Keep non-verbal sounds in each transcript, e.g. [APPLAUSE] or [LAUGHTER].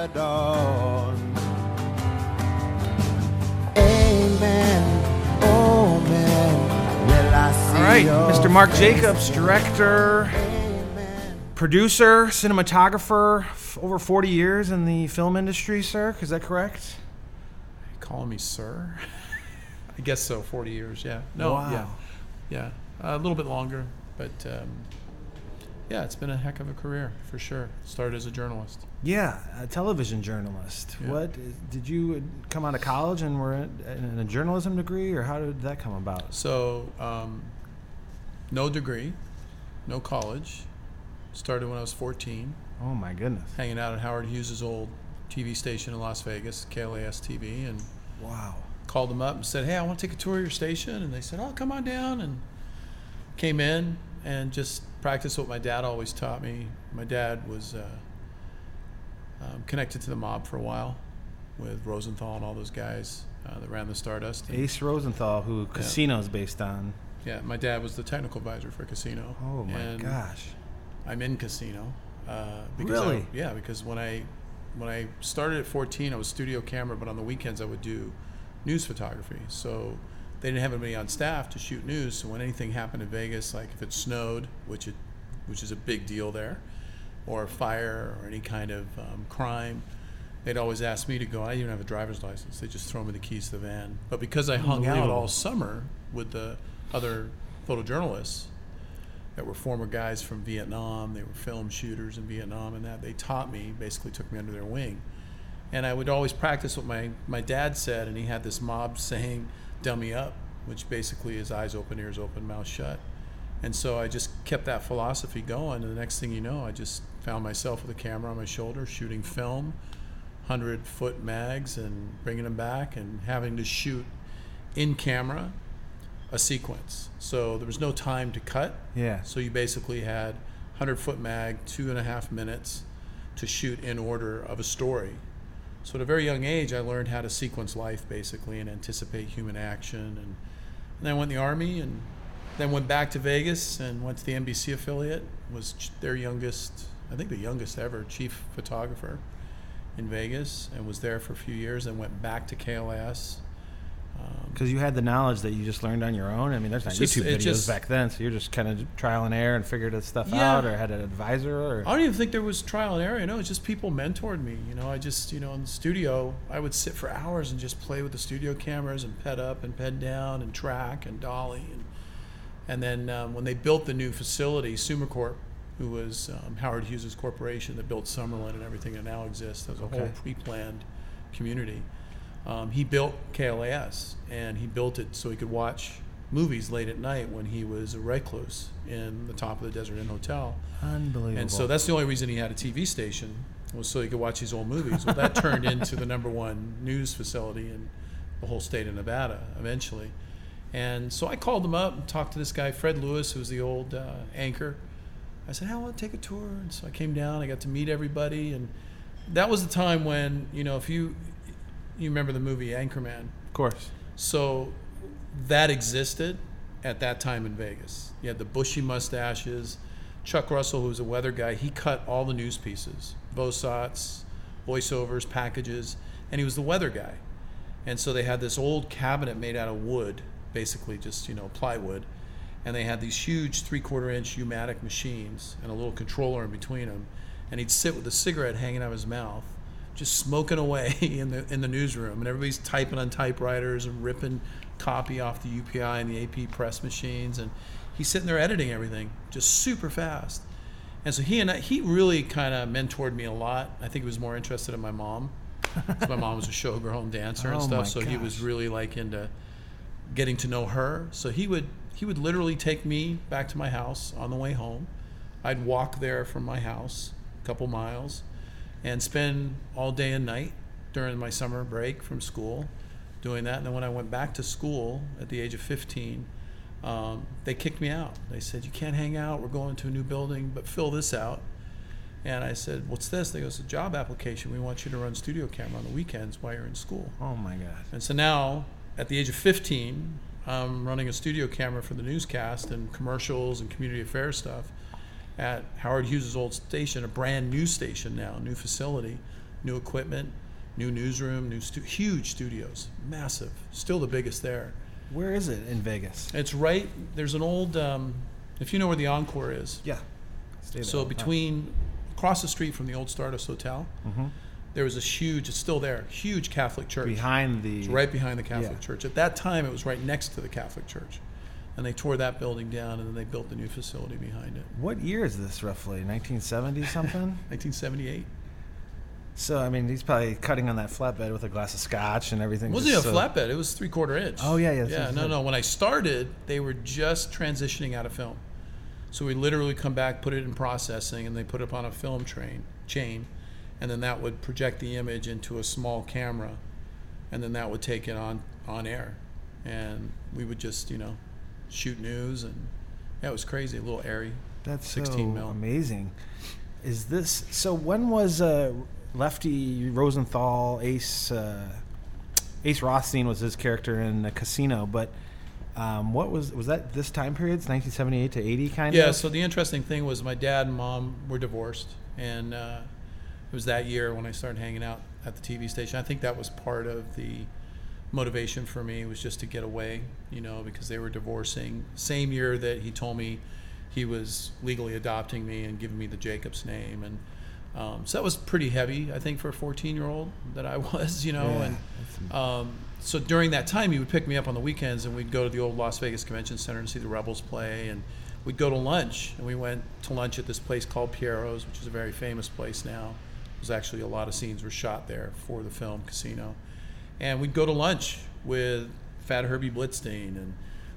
the dawn. Amen. Oh man, will I see All right, Mr. Mark Jacobs, director, producer, cinematographer, f- over 40 years in the film industry, sir. Is that correct? Calling me sir? [LAUGHS] I guess so. Forty years. Yeah. No. Wow. Yeah. Yeah. a little bit longer, but um, yeah, it's been a heck of a career for sure. Started as a journalist. Yeah, a television journalist. Yeah. What did you come out of college and were in, in a journalism degree, or how did that come about? So, um, no degree, no college. Started when I was 14, Oh my goodness! hanging out at Howard Hughes' old TV station in Las Vegas, KLAS TV, and Wow. called them up and said, "Hey, I want to take a tour of your station." And they said, "Oh, come on down." And came in and just practiced what my dad always taught me. My dad was uh, um, connected to the mob for a while with Rosenthal and all those guys uh, that ran the Stardust. And, Ace Rosenthal, who Casino's based on. yeah, my dad was the technical advisor for Casino. Oh my And gosh! I'm in Casino. Uh, because I- Really? yeah, because when I when I started at 14, I was studio camera, but on the weekends I would do news photography. So they didn't have anybody on staff to shoot news. So when anything happened in Vegas, like if it snowed, which it which is a big deal there, or a fire or any kind of um, crime, they'd always ask me to go. I didn't even have a driver's license. They just throw me the keys to the van. But because I hung out all summer with the other photojournalists, that were former guys from Vietnam. They were film shooters in Vietnam, and that they taught me, basically took me under their wing. And I would always practice what my, my dad said, and he had this mob [LAUGHS] saying, dummy up, which basically is eyes open, ears open, mouth shut. And so I just kept that philosophy going, and the next thing you know, I just found myself with a camera on my shoulder shooting film, 100 foot mags, and bringing them back, and having to shoot in camera a sequence. So there was no time to cut. Yeah. So you basically had 100 foot mag, two and a half minutes to shoot in order of a story. So at a very young age, I learned how to sequence life basically and anticipate human action. And, and then I went in the army and then went back to Vegas and went to the NBC affiliate. Was their youngest, I think the youngest ever chief photographer in Vegas, and was there for a few years. And went back to KLAS. Um, Because you had the knowledge that you just learned on your own. I mean, there's not just- YouTube videos just- back then, so you're just kind of trial and error and figured this stuff Yeah. out, or had an advisor, or I don't even think there was trial and error. You know, it's just people mentored me. You know, I just, you know, in the studio, I would sit for hours and just play with the studio cameras and ped up and ped down and track and dolly. And, and then um, when they built the new facility, Summa Corp, who was um, Howard Hughes' corporation that built Summerlin and everything that now exists as a whole pre-planned community, um, he built KLAS and he built it so he could watch movies late at night when he was a recluse in the top of the Desert Inn Hotel. unbelievable. And so that's the only reason he had a TV station was so he could watch these old movies. Well, that turned into the number one news facility in the whole state of Nevada eventually. And so I called him up and talked to this guy, Fred Lewis, who was the old uh, anchor. I said, "Hey, I want to take a tour." And so I came down. I got to meet everybody, and that was the time when you know if you you remember the movie Anchorman. of course. So that existed at that time in Vegas. You had the bushy mustaches. Chuck Russell, who was a weather guy, he cut all the news pieces, VOSOTs, voiceovers, packages, and he was the weather guy. And so they had this old cabinet made out of wood, basically just, you know, plywood. And they had these huge three quarter inch U-matic machines and a little controller in between them. And he'd sit with a cigarette hanging out of his mouth, just smoking away [LAUGHS] in the in the newsroom. And everybody's typing on typewriters and ripping copy off the UPI and the AP press machines. And he's sitting there editing everything just super fast. And so he and I, he really kind of mentored me a lot. I think he was more interested in my mom. my mom was a showgirl and dancer and [LAUGHS] Oh stuff, so he was really like into getting to know her. So he would he would literally take me back to my house on the way home. I'd walk there from my house, a couple miles, and spend all day and night during my summer break from school doing that. And then when I went back to school at the age of 15, um, they kicked me out. They said, You can't hang out. We're going to a new building, but fill this out. And I said, What's this? They go, It's a job application. We want you to run studio camera on the weekends while you're in school. Oh my God. And so now, at the age of 15, I'm running a studio camera for the newscast and commercials and community affairs stuff at Howard Hughes' old station, a brand new station now, new facility new equipment, new newsroom, new stu- huge studios, massive, still the biggest there. Where is it in Vegas? It's right. There's an old. Um, if you know where the Encore is, Yeah. Stay there so between across the street from the old Stardust Hotel, Mm-hmm. there was this huge. It's still there. Huge Catholic church. behind the It's right behind the Catholic Yeah. church. At that time, it was right next to the Catholic church, and they tore that building down, and then they built the new facility behind it. What year is this roughly? 1970 something? [LAUGHS] 1978. so I mean, he's probably cutting on that flatbed with a glass of scotch and everything. It wasn't a so- flatbed. It was three quarter inch. Oh, yeah, yeah, Yeah, no, no. When I started, they were just transitioning out of film. So we literally come back, put it in processing, and they put it up on a film train chain, and then that would project the image into a small camera, and then that would take it on on air, and we would just you know shoot news, and yeah, it was crazy, a little airy. That's 16 so mil. amazing. Is this so? When was uh, Lefty Rosenthal Ace uh, Ace Rothstein was his character in the Casino? But um, what was was that this time period? 1978 to 80, kind Yeah. of. Yeah. So the interesting thing was my dad and mom were divorced, and uh, it was that year when I started hanging out at the TV station. I think that was part of the motivation for me was just to get away, you know, because they were divorcing. Same year that he told me he was legally adopting me and giving me the Jacobs name, and um, so that was pretty heavy, I think, for a 14 year old that I [LAUGHS] was, you know, Yeah, and. Um, so during that time, he would pick me up on the weekends, and we'd go to the old Las Vegas Convention Center and see the Rebels play, and we'd go to lunch. And we went to lunch at this place called Piero's, which is a very famous place now. There's actually a lot of scenes were shot there for the film Casino, and we'd go to lunch with Fat Herbie Blitzstein, and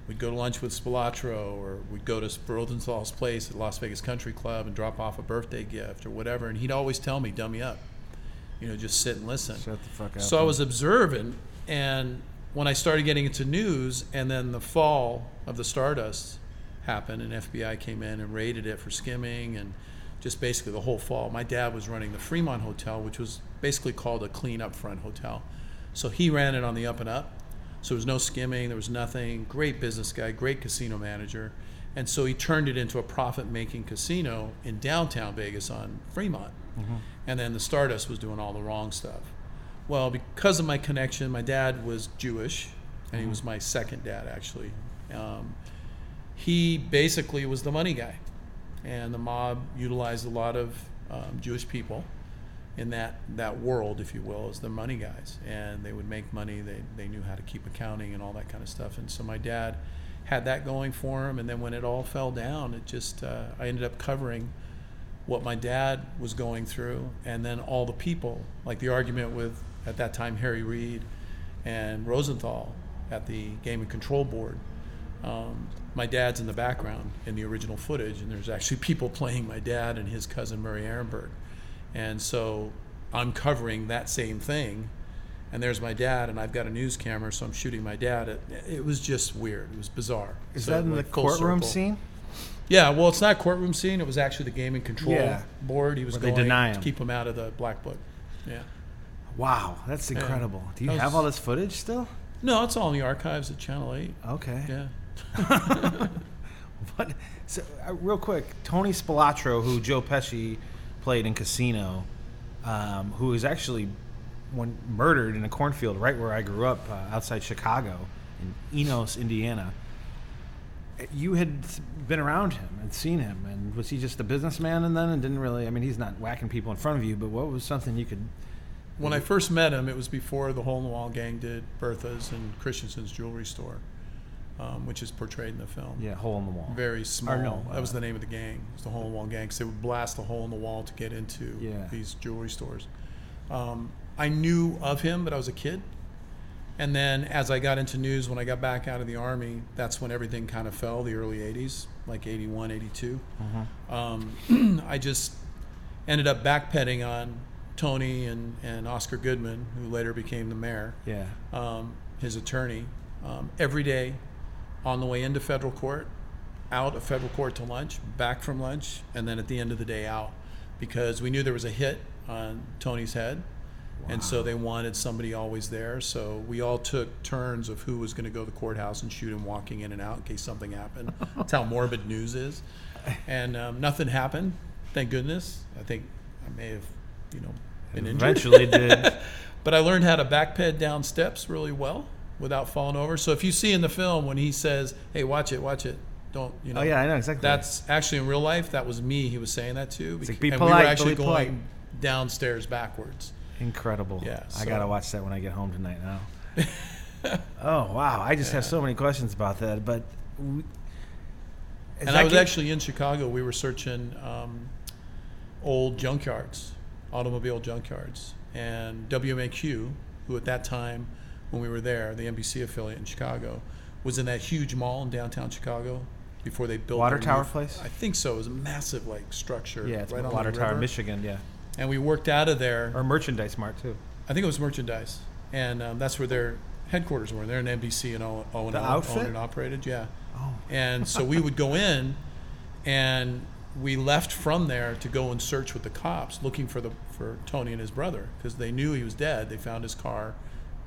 we'd go to lunch with Spilotro, or we'd go to Rosenthal's place at Las Vegas Country Club and drop off a birthday gift or whatever. And he'd always tell me, "Dummy up." You know, just sit and listen. Shut the fuck up. So I was observant, and when I started getting into news, and then the fall of the Stardust happened, and FBI came in and raided it for skimming, and just basically the whole fall. My dad was running the Fremont Hotel, which was basically called a clean up front hotel. So he ran it on the up and up. So there was no skimming, there was nothing. Great business guy, great casino manager. And so he turned it into a profit making casino in downtown Vegas on Fremont. And then the Stardust was doing all the wrong stuff. Well, because of my connection, my dad was Jewish, and he was my second dad actually. Um, he basically was the money guy, and the mob utilized a lot of um, Jewish people in that that world, if you will, as the money guys, and they would make money. They they knew how to keep accounting and all that kind of stuff. And so my dad had that going for him. And then when it all fell down, it just uh, I ended up covering what my dad was going through, and then all the people, like the argument with at that time Harry Reid and Rosenthal at the Gaming Control Board. Um, my dad's in the background in the original footage, and there's actually [LAUGHS] people playing my dad and his cousin Murray Ehrenberg, and so I'm covering that same thing. And there's my dad, and I've got a news camera, so I'm shooting my dad. It, it was just weird. It was bizarre. Is So, that in the courtroom circle. scene? Yeah, well, it's not courtroom scene. It was actually the game and control Yeah. board. He was Where going deny to him. keep him out of the black book. Yeah. Wow, that's incredible. Do you That have all this footage still? No, it's all in the archives at Channel Eight. Okay. Yeah. [LAUGHS] What? So, uh, real quick, Tony Spilotro, who Joe Pesci played in Casino, um, who was actually one murdered in a cornfield right where I grew up, uh, outside Chicago, in Enos, Indiana. You had been around him and seen him, and was he just a businessman and then, and didn't really? I mean, he's not whacking people in front of you, but what was something you could? When I first met him, it was before the Hole in the Wall gang did Bertha's and Christensen's jewelry store, um, which is portrayed in the film. Yeah, hole in the wall. Very small. no, that was uh, the name of the gang. It was the Hole in the Wall gang because they would blast a hole in the wall to get into Yeah. these jewelry stores. Um, I knew of him, but I was a kid. And then as I got into news, when I got back out of the Army, that's when everything kind of fell, the early 80s, like 81, 82. Um, [CLEARS THROAT] I just ended up backpedaling on Tony and, and Oscar Goodman, who later became the mayor Yeah. um, his attorney, um, every day on the way into federal court, out of federal court to lunch, back from lunch, and then at the end of the day out, because we knew there was a hit on Tony's head. And so they wanted somebody always there. So we all took turns of who was going to go to the courthouse and shoot him walking in and out in case something happened. That's how morbid news is. And um, nothing happened, thank goodness. I think I may have, you know, been injured. Eventually did. [LAUGHS] but I learned how to backped down steps really well without falling over. So if you see in the film when he says, "Hey, watch it, watch it," don't you know? Oh yeah, I know exactly. That's actually in real life. That was me. He was saying that to. like, be and polite, we were actually be going polite. downstairs backwards. incredible. Yeah, I gotta watch that when I get home tonight now. [LAUGHS] oh wow, I just have so many questions about that. But we, and I was get- actually in Chicago. We were searching um, old junkyards, automobile junkyards, and WMAQ, who at that time, when we were there, the NBC affiliate in Chicago, was in that huge mall in downtown Chicago before they built Water Tower place? I think so. It was a massive like structure. yeah, it's right on Water Tower, river. Michigan. Yeah, And we worked out of there. or Merchandise Mart too. I think it was merchandise, and um, that's where their headquarters were. They're in NBC and and The O- outfit? owned and operated. Yeah. Oh. And so we would go in, and we left from there to go and search with the cops, looking for the for Tony and his brother because they knew he was dead. They found his car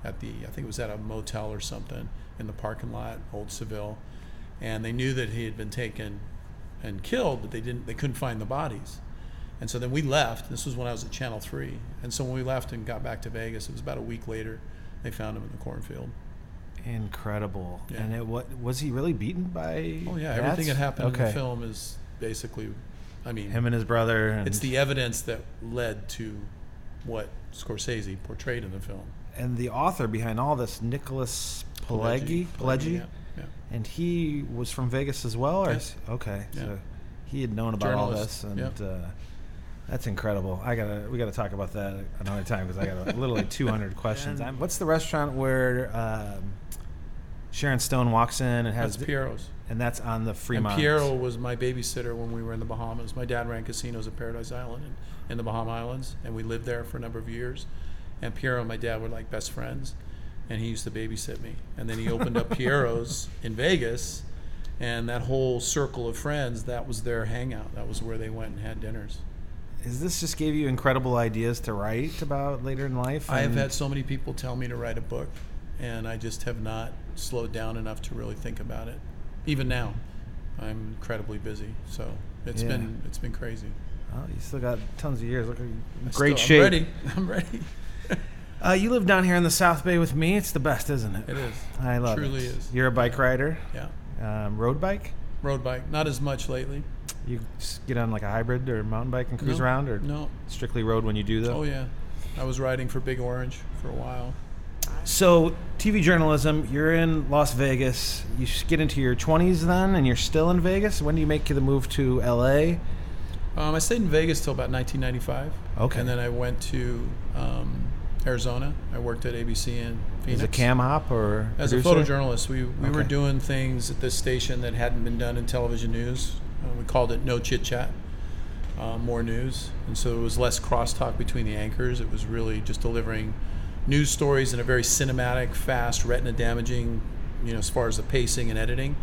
at the I think it was at a motel or something in the parking lot, Old Seville, and they knew that he had been taken and killed, but they didn't they couldn't find the bodies. And so then we left. This was when I was at Channel 3. And so when we left and got back to Vegas, it was about a week later, they found him in the cornfield. Incredible. Yeah. And it what was he really beaten by? Oh, yeah. Everything that happened in the film is basically, I mean, Him and his brother. And, it's the evidence that led to what Scorsese portrayed in the film. And the author behind all this, Nicholas Pileggi. Pileggi. Yeah. yeah. And he was from Vegas as well, or Yeah. is- okay, Yeah. so he had known about all this, and yep. uh, that's incredible. I gotta, we gotta talk about that another time because I got [LAUGHS] literally 200 questions. And- I'm, what's the restaurant where um, Sharon Stone walks in and has, That's Piero's. and that's on the Fremont. And Piero was my babysitter when we were in the Bahamas. My dad ran casinos at Paradise Island in, in the Bahama Islands, and we lived there for a number of years. And Piero and my dad were like best friends, and he used to babysit me. And then he opened up Piero's in Vegas, and that whole circle of friends, that was their hangout. That was where they went and had dinners. Is this just gave you incredible ideas to write about later in life? I have had so many people tell me to write a book, and I just have not slowed down enough to really think about it. Even now, I'm incredibly busy, so it's Yeah. been it's been crazy. Oh, you still got tons of years. Look, great still- shape. [LAUGHS] I'm ready. I'm ready. Uh, you live down here in the South Bay with me. It's the best, isn't it? It is. I love it. It Truly is. You're a bike rider, Yeah. um, road bike. Road bike, not as much lately. You get on like a hybrid or mountain bike and cruise No. around, or No. strictly road when you do though. Oh yeah. I was riding for Big Orange for a while. So TV journalism. You're in Las Vegas. You get into your 20s then, and you're still in Vegas. When do you make the move to LA? Um, I stayed in Vegas till about 1995. Okay. And then I went to um, Arizona. I worked at ABC in Phoenix. As a cam hop or As a photojournalist, we, we were doing things at this station that hadn't been done in television news. Uh, we called it No Chit Chat, uh, more news. And so it was less crosstalk between the anchors. It was really just delivering news stories in a very cinematic, fast, retina damaging, you know, as far as the pacing and editing,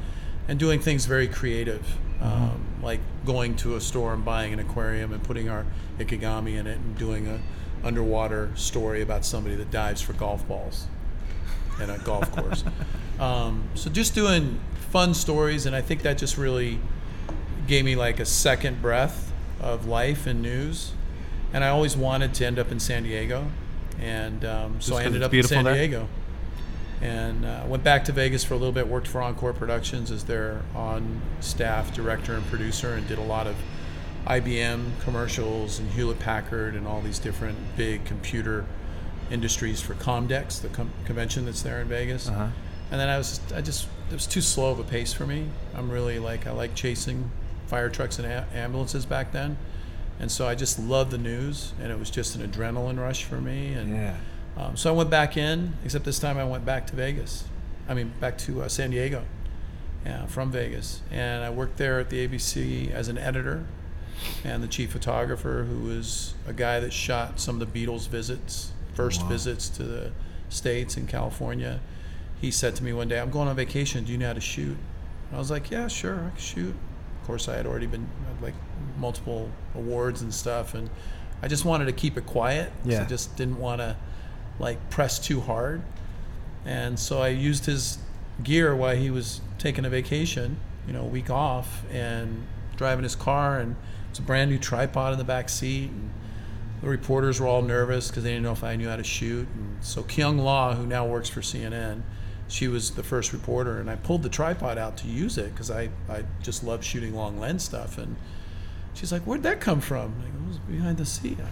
and doing things very creative, um, like going to a store and buying an aquarium and putting our Ikegami in it and doing a underwater story about somebody that dives for golf balls in a golf [LAUGHS] course. Um, so just doing fun stories, and I think that just really gave me like a second breath of life and news. And I always wanted to end up in San Diego, and um, so I ended up in San there? Diego. And uh, went back to Vegas for a little bit. Worked for Encore Productions as their on-staff director and producer, and did a lot of IBM commercials and Hewlett Packard and all these different big computer industries for Comdex, the com- convention that's there in Vegas. Uh-huh. And then I was, I just, it was too slow of a pace for me. I'm really like, I like chasing fire trucks and a- ambulances back then. And so I just loved the news, and it was just an adrenaline rush for me. And Yeah. um, so I went back in, except this time I went back to Vegas. I mean, back to uh, San Diego, yeah, from Vegas. And I worked there at the ABC as an editor and the chief photographer, who was a guy that shot some of the Beatles' visits, first Wow. visits to the States in California. He said to me one day, I'm going on vacation. Do you know how to shoot? I was like, yeah, sure, I can shoot. Of course, I had already been had like multiple awards and stuff, and I just wanted to keep it quiet. Yeah. I just didn't want to like press too hard. And so I used his gear while he was taking a vacation, you know, a week off, and driving his car, and it's a brand new tripod in the back seat, and the reporters were all nervous because they didn't know if I knew how to shoot. And so Kyung Lah, who now works for CNN, she was the first reporter, and I pulled the tripod out to use it because I, I just love shooting long lens stuff. And she's like, "Where'd that come from?" I go, "It was behind the seat." I,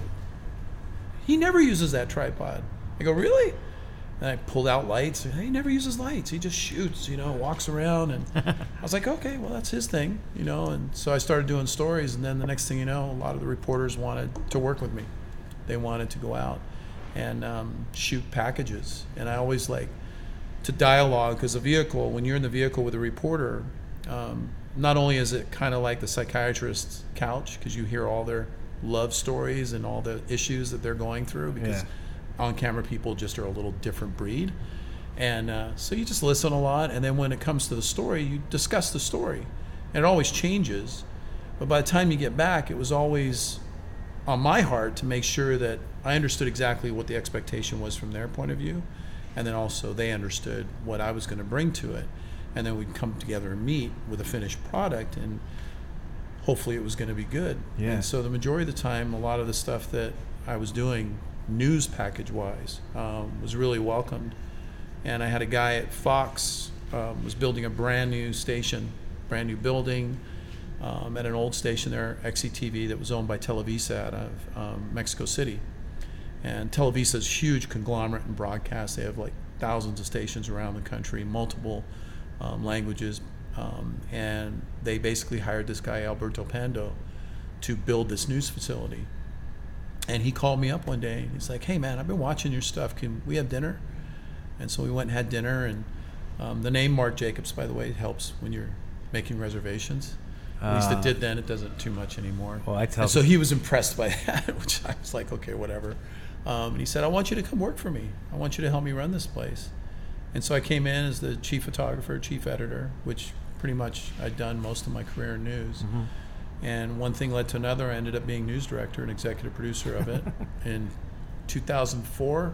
he never uses that tripod. I go, "Really?" And I pulled out lights. He never uses lights. He just shoots, you know, walks around. And [LAUGHS] I was like, okay, well, that's his thing, you know. And so I started doing stories. And then the next thing you know, a lot of the reporters wanted to work with me. They wanted to go out and um, shoot packages. And I always like to dialogue because the vehicle, when you're in the vehicle with a reporter, um, not only is it kind of like the psychiatrist's couch because you hear all their love stories and all the issues that they're going through because Yeah. On camera people just are a little different breed. And uh, so you just listen a lot. And then when it comes to the story, you discuss the story. And it always changes. But by the time you get back, it was always on my heart to make sure that I understood exactly what the expectation was from their point of view. And then also they understood what I was going to bring to it. And then we'd come together and meet with a finished product. And hopefully it was going to be good. Yeah. And so the majority of the time, a lot of the stuff that I was doing, news package wise, um, was really welcomed. And I had a guy at Fox um, was building a brand new station, brand new building um, at an old station there, XETV, that was owned by Televisa out of um, Mexico City. And televisa Televisa's huge conglomerate in broadcast. They have like thousands of stations around the country, multiple um, languages. Um, and they basically hired this guy, Alberto Pando, to build this news facility. And he called me up one day and he's like, hey man, I've been watching your stuff. Can we have dinner? And so we went and had dinner. And um, the name Mark Jacobs, by the way, helps when you're making reservations. At least Ah. it did then. It doesn't too much anymore. Well, I tell And so he was impressed by [LAUGHS] that, which I was like, okay, whatever. Um, and he said, I want you to come work for me. I want you to help me run this place. And so I came in as the chief photographer, chief editor, which pretty much I'd done most of my career in news. Mm-hmm. And one thing led to another. I ended up being news director and executive producer of it. [LAUGHS] in 2004,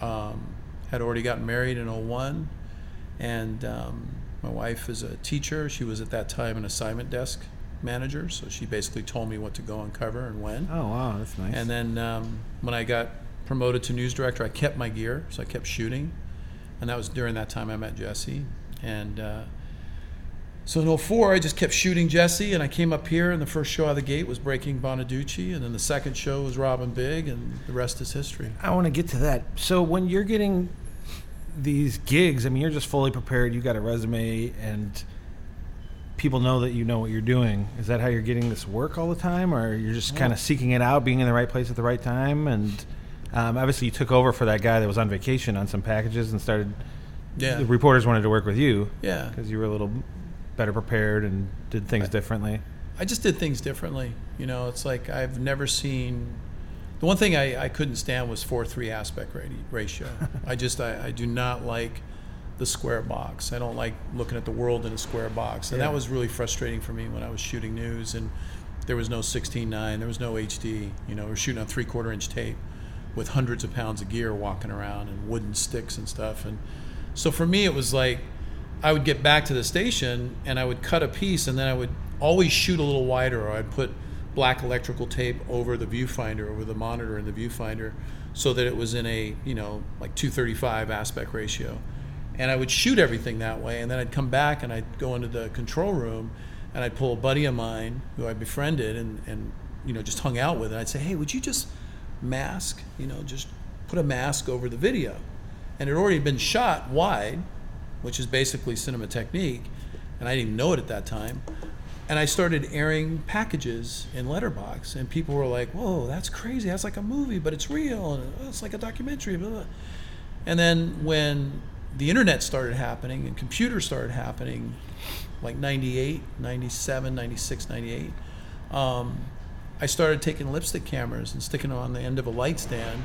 um, had already gotten married in 01. And um, my wife is a teacher. She was at that time an assignment desk manager. So she basically told me what to go uncover and when. Oh wow, that's nice. And then um, when I got promoted to news director, I kept my gear, so I kept shooting, and that was during that time I met Jesse. And uh, so in 04, I just kept shooting Jesse, and I came up here, and the first show out of the gate was Breaking Bonaduce, and then the second show was Rob & Big, and the rest is history. I want to get to that. So when you're getting these gigs, I mean, you're just fully prepared. You got a resume, and people know that you know what you're doing. Is that how you're getting this work all the time, or you're just kind of seeking it out, being in the right place at the right time? And um, obviously, you took over for that guy that was on vacation on some packages and started. Yeah. The reporters wanted to work with you Yeah. because you were a little better prepared and did things differently. I just did things differently. You know, it's like I've never seen. The one thing I, I couldn't stand was four three aspect rati- ratio. [LAUGHS] I just I, I do not like the square box. I don't like looking at the world in a square box, and Yeah. that was really frustrating for me when I was shooting news and there was no 16:9, there was no HD. You know, we we're shooting on three quarter inch tape with hundreds of pounds of gear walking around and wooden sticks and stuff. And so for me, it was like I would get back to the station and I would cut a piece and then I would always shoot a little wider or I'd put black electrical tape over the viewfinder, over the monitor in the viewfinder, so that it was in a, you know, like 235 aspect ratio. And I would shoot everything that way and then I'd come back and I'd go into the control room and I'd pull a buddy of mine who I befriended and, and you know, just hung out with and I'd say, Hey, would you just mask, you know, just put a mask over the video? And it had already been shot wide, which is basically cinema technique, and I didn't even know it at that time. And I started airing packages in Letterbox, and people were like, "Whoa, that's crazy! That's like a movie, but it's real, and it's like a documentary." Blah, blah. And then when the internet started happening and computers started happening, like 98, 97, 96, 98, um, I started taking lipstick cameras and sticking them on the end of a light stand,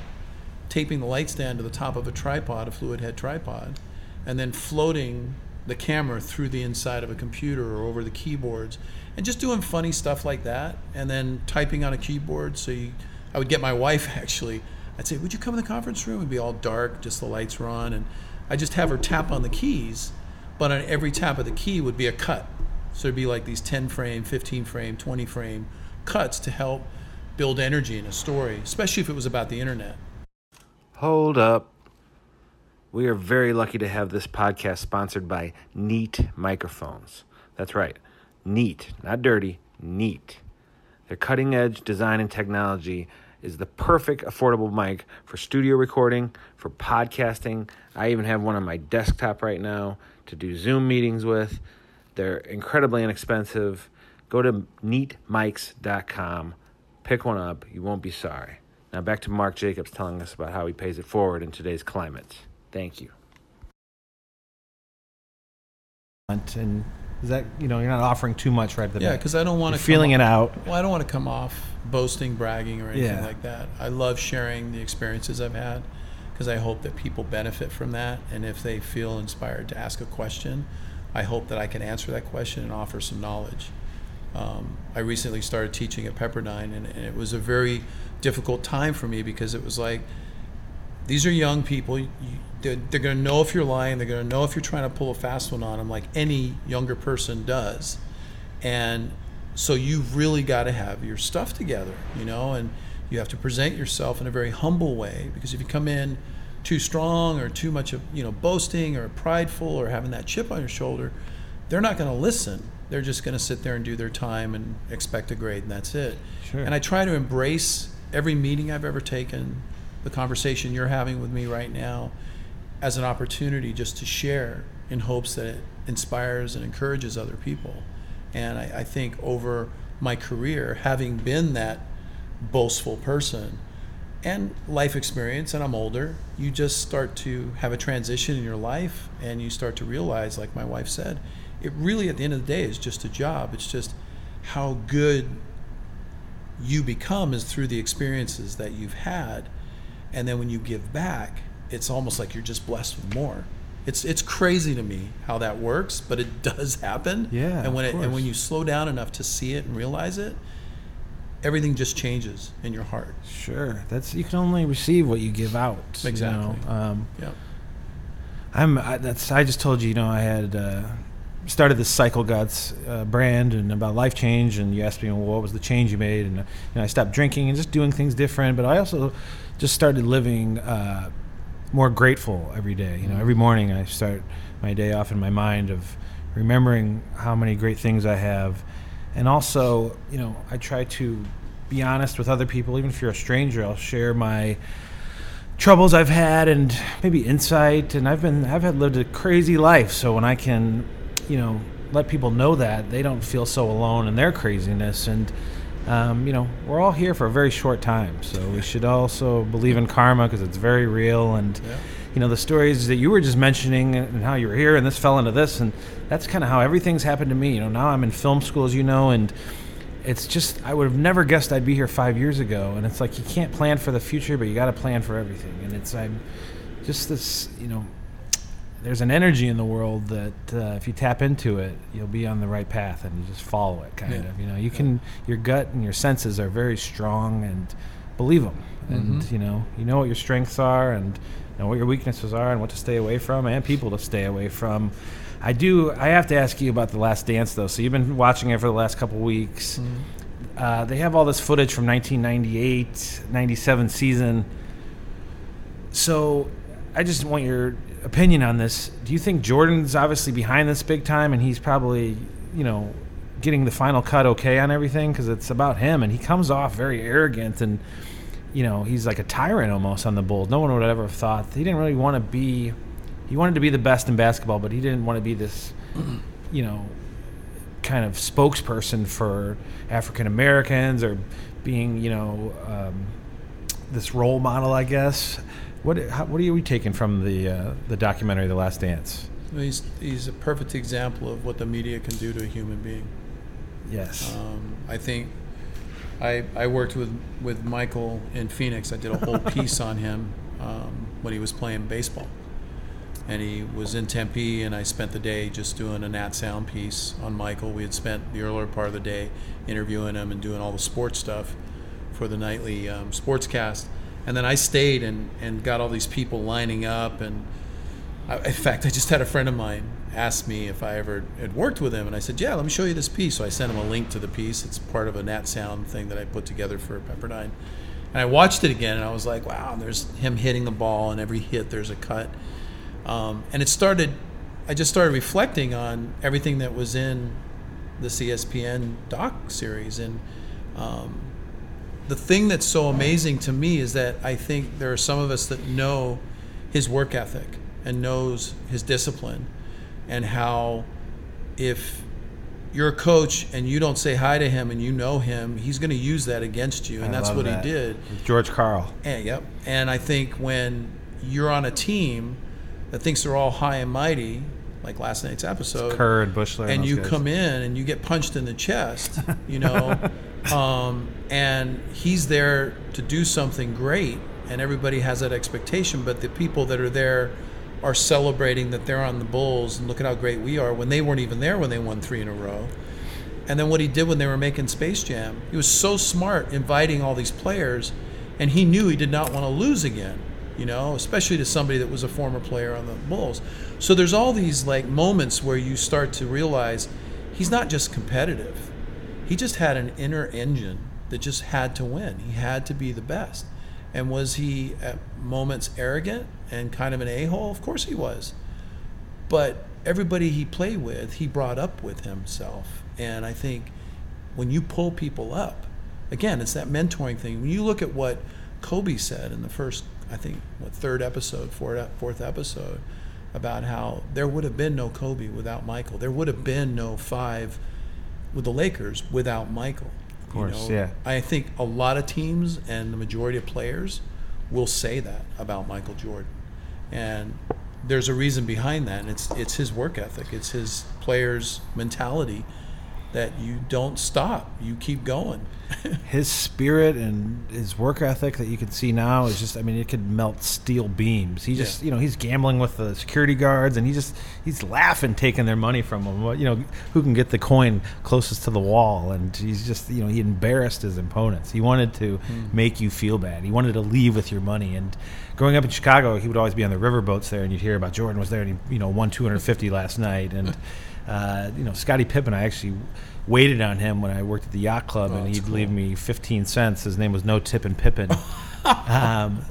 taping the light stand to the top of a tripod, a fluid head tripod, and then floating the camera through the inside of a computer or over the keyboards, and just doing funny stuff like that, and then typing on a keyboard. So you, I would get my [LAUGHS] wife actually. I'd say, "Would you come in the conference room?" It'd be all dark, just the lights were on, and I'd just have her tap on the keys, but on every tap of the key would be a cut. So it'd be like these 10 frame, 15 frame, 20 frame cuts to help build energy in a story, especially if it was about the internet. Hold up. We are very lucky to have this podcast sponsored by Neat Microphones. That's right. Neat, not dirty, neat. Their cutting edge design and technology is the perfect affordable mic for studio recording, for podcasting. I even have one on my desktop right now to do Zoom meetings with. They're incredibly inexpensive. Go to neatmics.com, pick one up. You won't be sorry. Now back to Mark Jacobs telling us about how he pays it forward in today's climate. Thank you. And is that you know you're not offering too much right at the Yeah, because I don't want to feeling it out. Well, I don't want to come off boasting, bragging, or anything Yeah. like that. I love sharing the experiences I've had because I hope that people benefit from that. And if they feel inspired to ask a question, I hope that I can answer that question and offer some knowledge. Um, I recently started teaching at Pepperdine, and, and it was a very difficult time for me because it was like, these are young people. You, they're, they're going to know if you're lying. They're going to know if you're trying to pull a fast one on them, like any younger person does. And so you've really got to have your stuff together, you know, and you have to present yourself in a very humble way because if you come in too strong or too much of, you know, boasting or prideful or having that chip on your shoulder, they're not going to listen. They're just going to sit there and do their time and expect a grade, and that's it. Sure. And I try to embrace every meeting I've ever taken, the conversation you're having with me right now, as an opportunity just to share in hopes that it inspires and encourages other people. And I, I think over my career, having been that boastful person and life experience, and I'm older, you just start to have a transition in your life and you start to realize, like my wife said, it really at the end of the day is just a job. It's just how good you become is through the experiences that you've had. And then when you give back, it's almost like you're just blessed with more. It's it's crazy to me how that works, but it [LAUGHS] does happen. Yeah, And when it and when you slow down enough to see it and realize it, everything just changes in your heart. Sure, that's you can only receive what you give out. you Exactly. know? Um, Yeah. I'm I, that's I just told you, you know, I had uh, started this Cycle Guts uh, brand and about life change, and you asked me, well, what was the change you made? And uh, you know, I stopped drinking and just doing things different. But I also just started living uh, more grateful every day. You know, mm-hmm. every morning I start my day off in my mind of remembering how many great things I have, and also, you know, I try to be honest with other people, even if you're a stranger. I'll share my troubles I've had and maybe insight. And I've been I've had lived a crazy life. So when I can you know let people know that they don't feel so alone in their craziness. And um, you know we're all here for a very short time so we should also believe in karma because it's very real and Yeah. you know the stories that you were just mentioning and how you were here and this fell into this and that's kind of how everything's happened to me you know now I'm in film school as you know and it's just I would have never guessed I'd be here five years ago, and it's like you can't plan for the future, but you got to plan for everything. And it's I'm just this, you know, there's an energy in the world that uh, if you tap into it, you'll be on the right path, and you just follow it, kind Yeah. of. You know, you can your gut and your senses are very strong, and believe them. And Mhm. you know, you know what your strengths are, and know what your weaknesses are, and what to stay away from, and people to stay away from. I do. I have to ask you about the Last Dance, though. So you've been watching it for the last couple weeks. Uh, they have all this footage from 1998, 97 season. So I just want your opinion on this. Do you think Jordan's obviously behind this big time, and he's probably, you know, getting the final cut okay on everything because it's about him, and he comes off very arrogant and. You know, he's like a tyrant almost on the Bulls. No one would ever have thought he didn't really want to be. He wanted to be the best in basketball, but he didn't want to be this, [CLEARS THROAT] you know, kind of spokesperson for African Americans or being, you know, um, this role model, I guess. What how, what are we taking from the uh, the documentary, The Last Dance? He's, he's a perfect example of what the media can do to a human being. Yes. Um, I think I, I worked with, with Michael in Phoenix. I did a whole [LAUGHS] piece on him um, when he was playing baseball. And he was in Tempe, and I spent the day just doing a Nat Sound piece on Michael. We had spent the earlier part of the day interviewing him and doing all the sports stuff for the nightly um, sportscast. And then I stayed and, and got all these people lining up. And I, in fact, I just had a friend of mine ask me if I ever had worked with him, and I said, "Yeah, let me show you this piece." So I sent him a link to the piece. It's part of a Nat Sound thing that I put together for Pepperdine. And I watched it again, and I was like, "Wow!" There's him hitting the ball, and every hit there's a cut. Um, and it started. I just started reflecting on everything that was in the ESPN doc series, and um, the thing that's so amazing to me is that I think there are some of us that know his work ethic and knows his discipline and how if you're a coach and you don't say hi to him and you know him, he's going to use that against you, and I that's what that. he did. George Karl. And, yep. And I think when you're on a team that thinks they're all high and mighty, like last night's episode, Kerr and Buechler. and those you guys. come in and you get punched in the chest, you [LAUGHS] know, um, and he's there to do something great, and everybody has that expectation. But the people that are there are celebrating that they're on the Bulls and look at how great we are when they weren't even there when they won three in a row. And then what he did when they were making Space Jam, he was so smart inviting all these players, and he knew he did not want to lose again, you know, especially to somebody that was a former player on the Bulls. So there's all these like moments where you start to realize he's not just competitive. He just had an inner engine that just had to win. He had to be the best. And was he at moments arrogant and kind of an a-hole? Of course he was but everybody he played with, he brought up with himself. And I think when you pull people up, again, it's that mentoring thing. When you look at what Kobe said in the first, I think, what third episode, fourth episode, about how there would have been no Kobe without Michael. There would have been no five with the Lakers without Michael. Of course, yeah. I think a lot of teams and the majority of players will say that about Michael Jordan. And there's a reason behind that, and it's it's his work ethic. It's his players' mentality that you don't stop. You keep going. [LAUGHS] his spirit and his work ethic that you can see now is just I mean it could melt steel beams. He just Yeah. you know he's gambling with the security guards and he just he's laughing taking their money from them. You know who can get the coin closest to the wall and he's just you know he embarrassed his opponents. He wanted to hmm. make you feel bad. He wanted to leave with your money and growing up in Chicago he would always be on the riverboats there and you'd hear about Jordan was there and he you know won 250 last night and [LAUGHS] uh, you know Scottie Pippen I actually waited on him when I worked at the yacht club and he'd cool. leave me 15 cents. His name was No Tip and Pippen. [LAUGHS] um,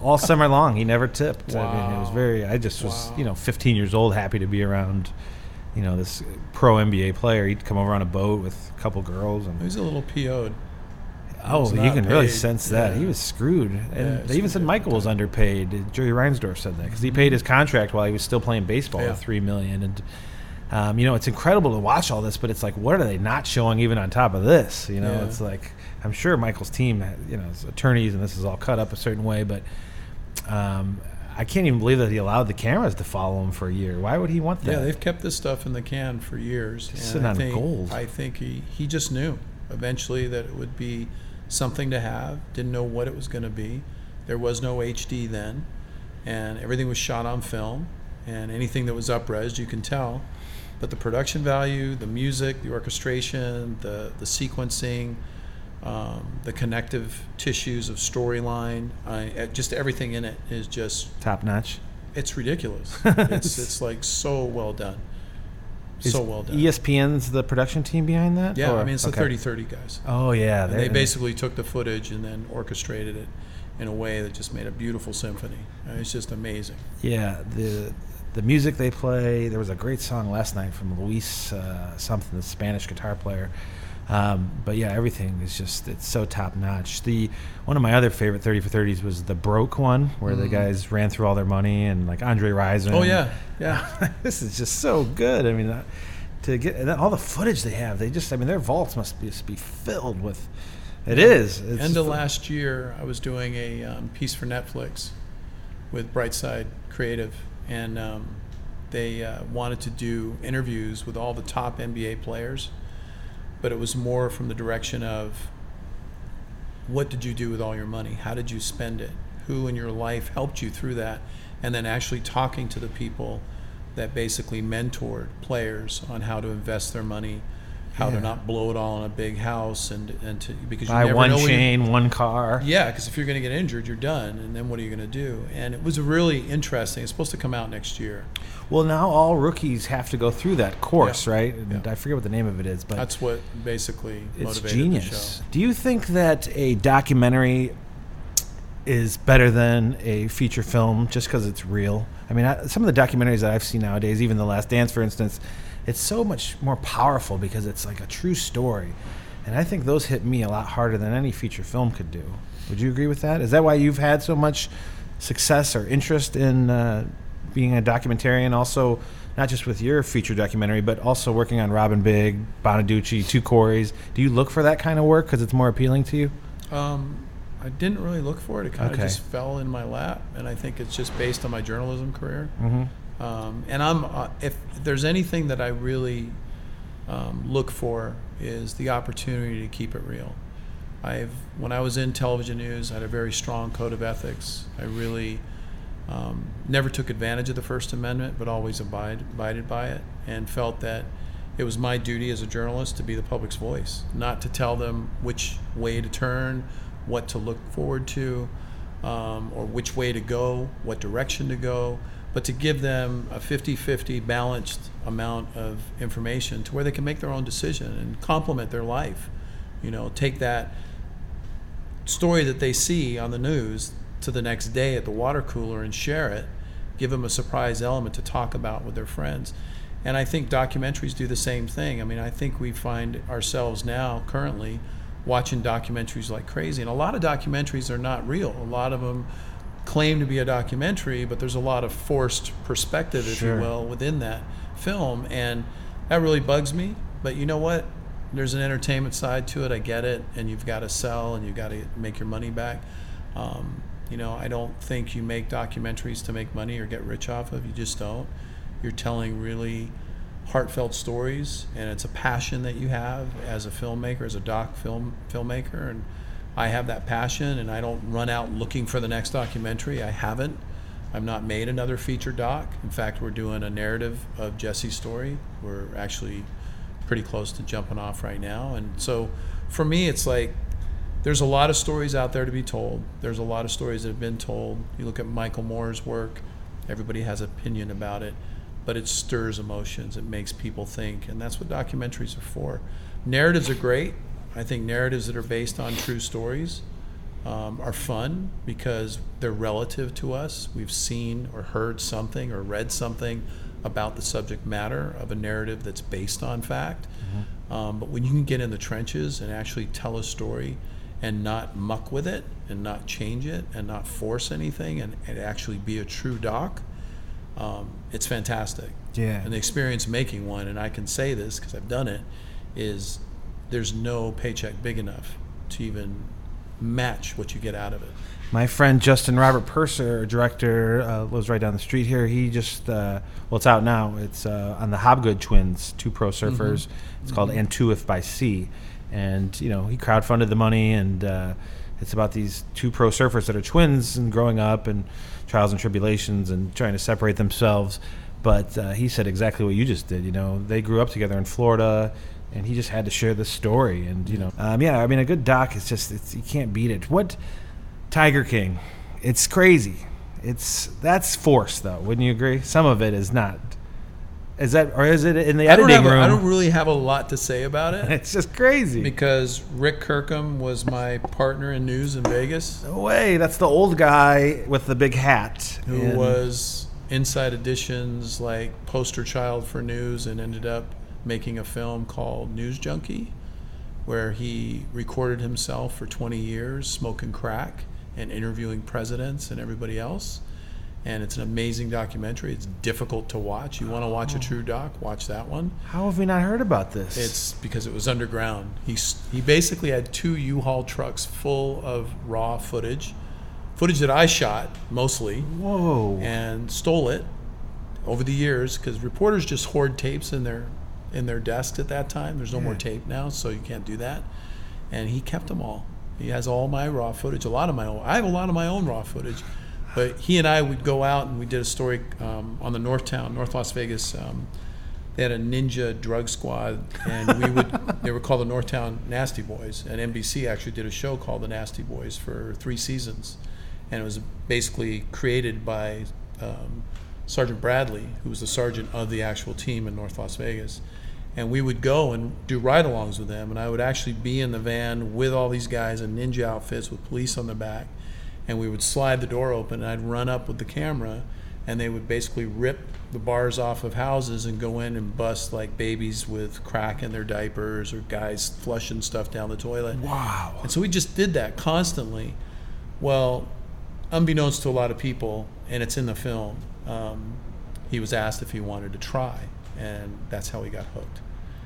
all summer long, he never tipped. I mean, it was very. I just was, Wow. you know, 15 years old, happy to be around, you know, this pro NBA player. He'd come over on a boat with a couple girls, and He's a little PO'd. oh, you can really sense that Yeah. he was screwed. And Yeah, they even said Michael was underpaid. Jerry Reinsdorf said that because he paid his contract while he was still playing baseball Yeah. at three million and. Um, you know, it's incredible to watch all this, but it's like, what are they not showing even on top of this? You know, Yeah. it's like, I'm sure Michael's team, you know, his attorneys, and this is all cut up a certain way, but um, I can't even believe that he allowed the cameras to follow him for a year. Why would he want that? Yeah, they've kept this stuff in the can for years. Just sitting I on think, gold. I think he, he just knew eventually that it would be something to have. Didn't know what it was going to be. There was no HD then, and everything was shot on film. And anything that was upres, you can tell. But the production value, the music, the orchestration, the the sequencing, um, the connective tissues of storyline, just everything in it is just Top notch. it's ridiculous. [LAUGHS] it's it's like so well done. Is so well done. ESPN's the production team behind that? yeah, Or- I mean it's okay. the 30-30 guys. Oh yeah, And they they're- basically took the footage and then orchestrated it in a way that just made a beautiful symphony. Uh, It's just amazing. Yeah, the the music they play. There was a great song last night from Luis uh, something, the Spanish guitar player. Um, but yeah, everything is just it's so top notch. The one of my other favorite thirty for thirties was the broke one, where the guys ran through all their money and like Andre Rison. Mm. Oh yeah, yeah. [LAUGHS] this is just so good. I mean, uh, to get all the footage they have, they just I mean their vaults must be, just be filled with. It is. It's End of fu- last year, I was doing a um, piece for Netflix with Brightside Creative, and um, they uh, wanted to do interviews with all the top NBA players, but it was more from the direction of what did you do with all your money? How did you spend it? Who in your life helped you through that? And then actually talking to the people that basically mentored players on how to invest their money, how Yeah. to not blow it all in a big house, and and to because you Buy never one know you- chain, one car. yeah, because if you're going to get injured, you're done, and then what are you going to do? And it was really interesting. It's supposed to come out next year. Well, now all rookies have to go through that course, Yeah. right? And Yeah. I forget what the name of it is, but That's what basically it's motivated genius. the show. Do you think that a documentary is better than a feature film just because it's real? I mean, I, some of the documentaries that I've seen nowadays, even The Last Dance, for instance, it's so much more powerful because it's like a true story. And I think those hit me a lot harder than any feature film could do. Would you agree with that? Is that why you've had so much success or interest in uh, being a documentarian? Also, not just with your feature documentary, but also working on Rob & Big, Bonaduce, Two Corys. Do you look for that kind of work because it's more appealing to you? Um, I didn't really look for it. It kind of Okay. just fell in my lap, and I think it's just based on my journalism career. Mm-hmm. Um, and I'm uh, if there's anything that I really um, look for is the opportunity to keep it real. I've when I was in television news, I had a very strong code of ethics. I really um, never took advantage of the First Amendment, but always abide, abided by it, and felt that it was my duty as a journalist to be the public's voice, not to tell them which way to turn, what to look forward to, um, or which way to go, what direction to go, but to give them a 50 50 balanced amount of information to where they can make their own decision and complement their life. You know, take that story that they see on the news to the next day at the water cooler and share it, give them a surprise element to talk about with their friends. And I think documentaries do the same thing. I mean, I think we find ourselves now currently watching documentaries like crazy. And a lot of documentaries are not real. A lot of them claim to be a documentary, but there's a lot of forced perspective, if Sure. you will, within that film. And that really bugs me. But you know what? There's an entertainment side to it. I get it. And you've got to sell and you've got to make your money back. Um, you know, I don't think you make documentaries to make money or get rich off of. You just don't. You're telling really heartfelt stories, and it's a passion that you have as a filmmaker, as a doc film filmmaker, and I have that passion, and I don't run out looking for the next documentary. I haven't. I've not made another feature doc. In fact, we're doing a narrative of Jesse's story. We're actually pretty close to jumping off right now, and so for me, it's like there's a lot of stories out there to be told. There's a lot of stories that have been told. You look at Michael Moore's work, everybody has opinion about it, but it stirs emotions. It makes people think, and that's what documentaries are for. Narratives are great. I think narratives that are based on true stories um, are fun because they're relative to us. We've seen or heard something or read something about the subject matter of a narrative that's based on fact. Um, but when you can get in the trenches and actually tell a story and not muck with it and not change it and not force anything and, and actually be a true doc, um, it's fantastic. Yeah. And the experience making one, and I can say this because I've done it, is there's no paycheck big enough to even match what you get out of it. My friend Justin Robert Purser, director, uh, lives right down the street here. He just, uh, well, it's out now. It's uh, on the Hobgood twins, two pro surfers. It's called And Two If by Sea. And, you know, he crowdfunded the money, and uh, it's about these two pro surfers that are twins and growing up and trials and tribulations and trying to separate themselves. But uh, he said exactly what you just did. You know, they grew up together in Florida, and he just had to share this story. And, you know, um, yeah, I mean, a good doc is just, it's, you can't beat it. What. Tiger King. It's crazy. It's that's forced though. Wouldn't you agree? Some of it is not. Is that or is it in the I don't, editing a, room? I don't really have a lot to say about [LAUGHS] it it's just crazy. because Rick Kirkham was my partner in news in Vegas, no way. That's the old guy with the big hat. who was Inside Editions like poster child for news and ended up making a film called News Junkie, where he recorded himself for 20 years smoking crack and interviewing presidents and everybody else. And it's an amazing documentary. It's difficult to watch. You want to watch a oh. true doc? Watch that one. How have we not heard about this? It's because it was underground. He he basically had two U-Haul trucks full of raw footage, footage that I shot mostly, whoa. and stole it over the years because reporters just hoard tapes in their in their desks at that time. There's no more tape now, so you can't do that. And he kept them all. He has all my raw footage. A lot of my own. I have a lot of my own raw footage. But he and I would go out and we did a story um, on the North Town, North Las Vegas, um, they had a ninja drug squad, and we would [LAUGHS] they were called the North Town Nasty Boys, and NBC actually did a show called the Nasty Boys for three seasons, and it was basically created by um, Sergeant Bradley, who was the sergeant of the actual team in North Las Vegas. And we would go and do ride alongs with them. And I would actually be in the van with all these guys in ninja outfits with police on their back. And we would slide the door open, and I'd run up with the camera, and they would basically rip the bars off of houses and go in and bust like babies with crack in their diapers or guys flushing stuff down the toilet. Wow. And so we just did that constantly. Well, unbeknownst to a lot of people, and it's in the film, um, he was asked if he wanted to try, and that's how he got hooked.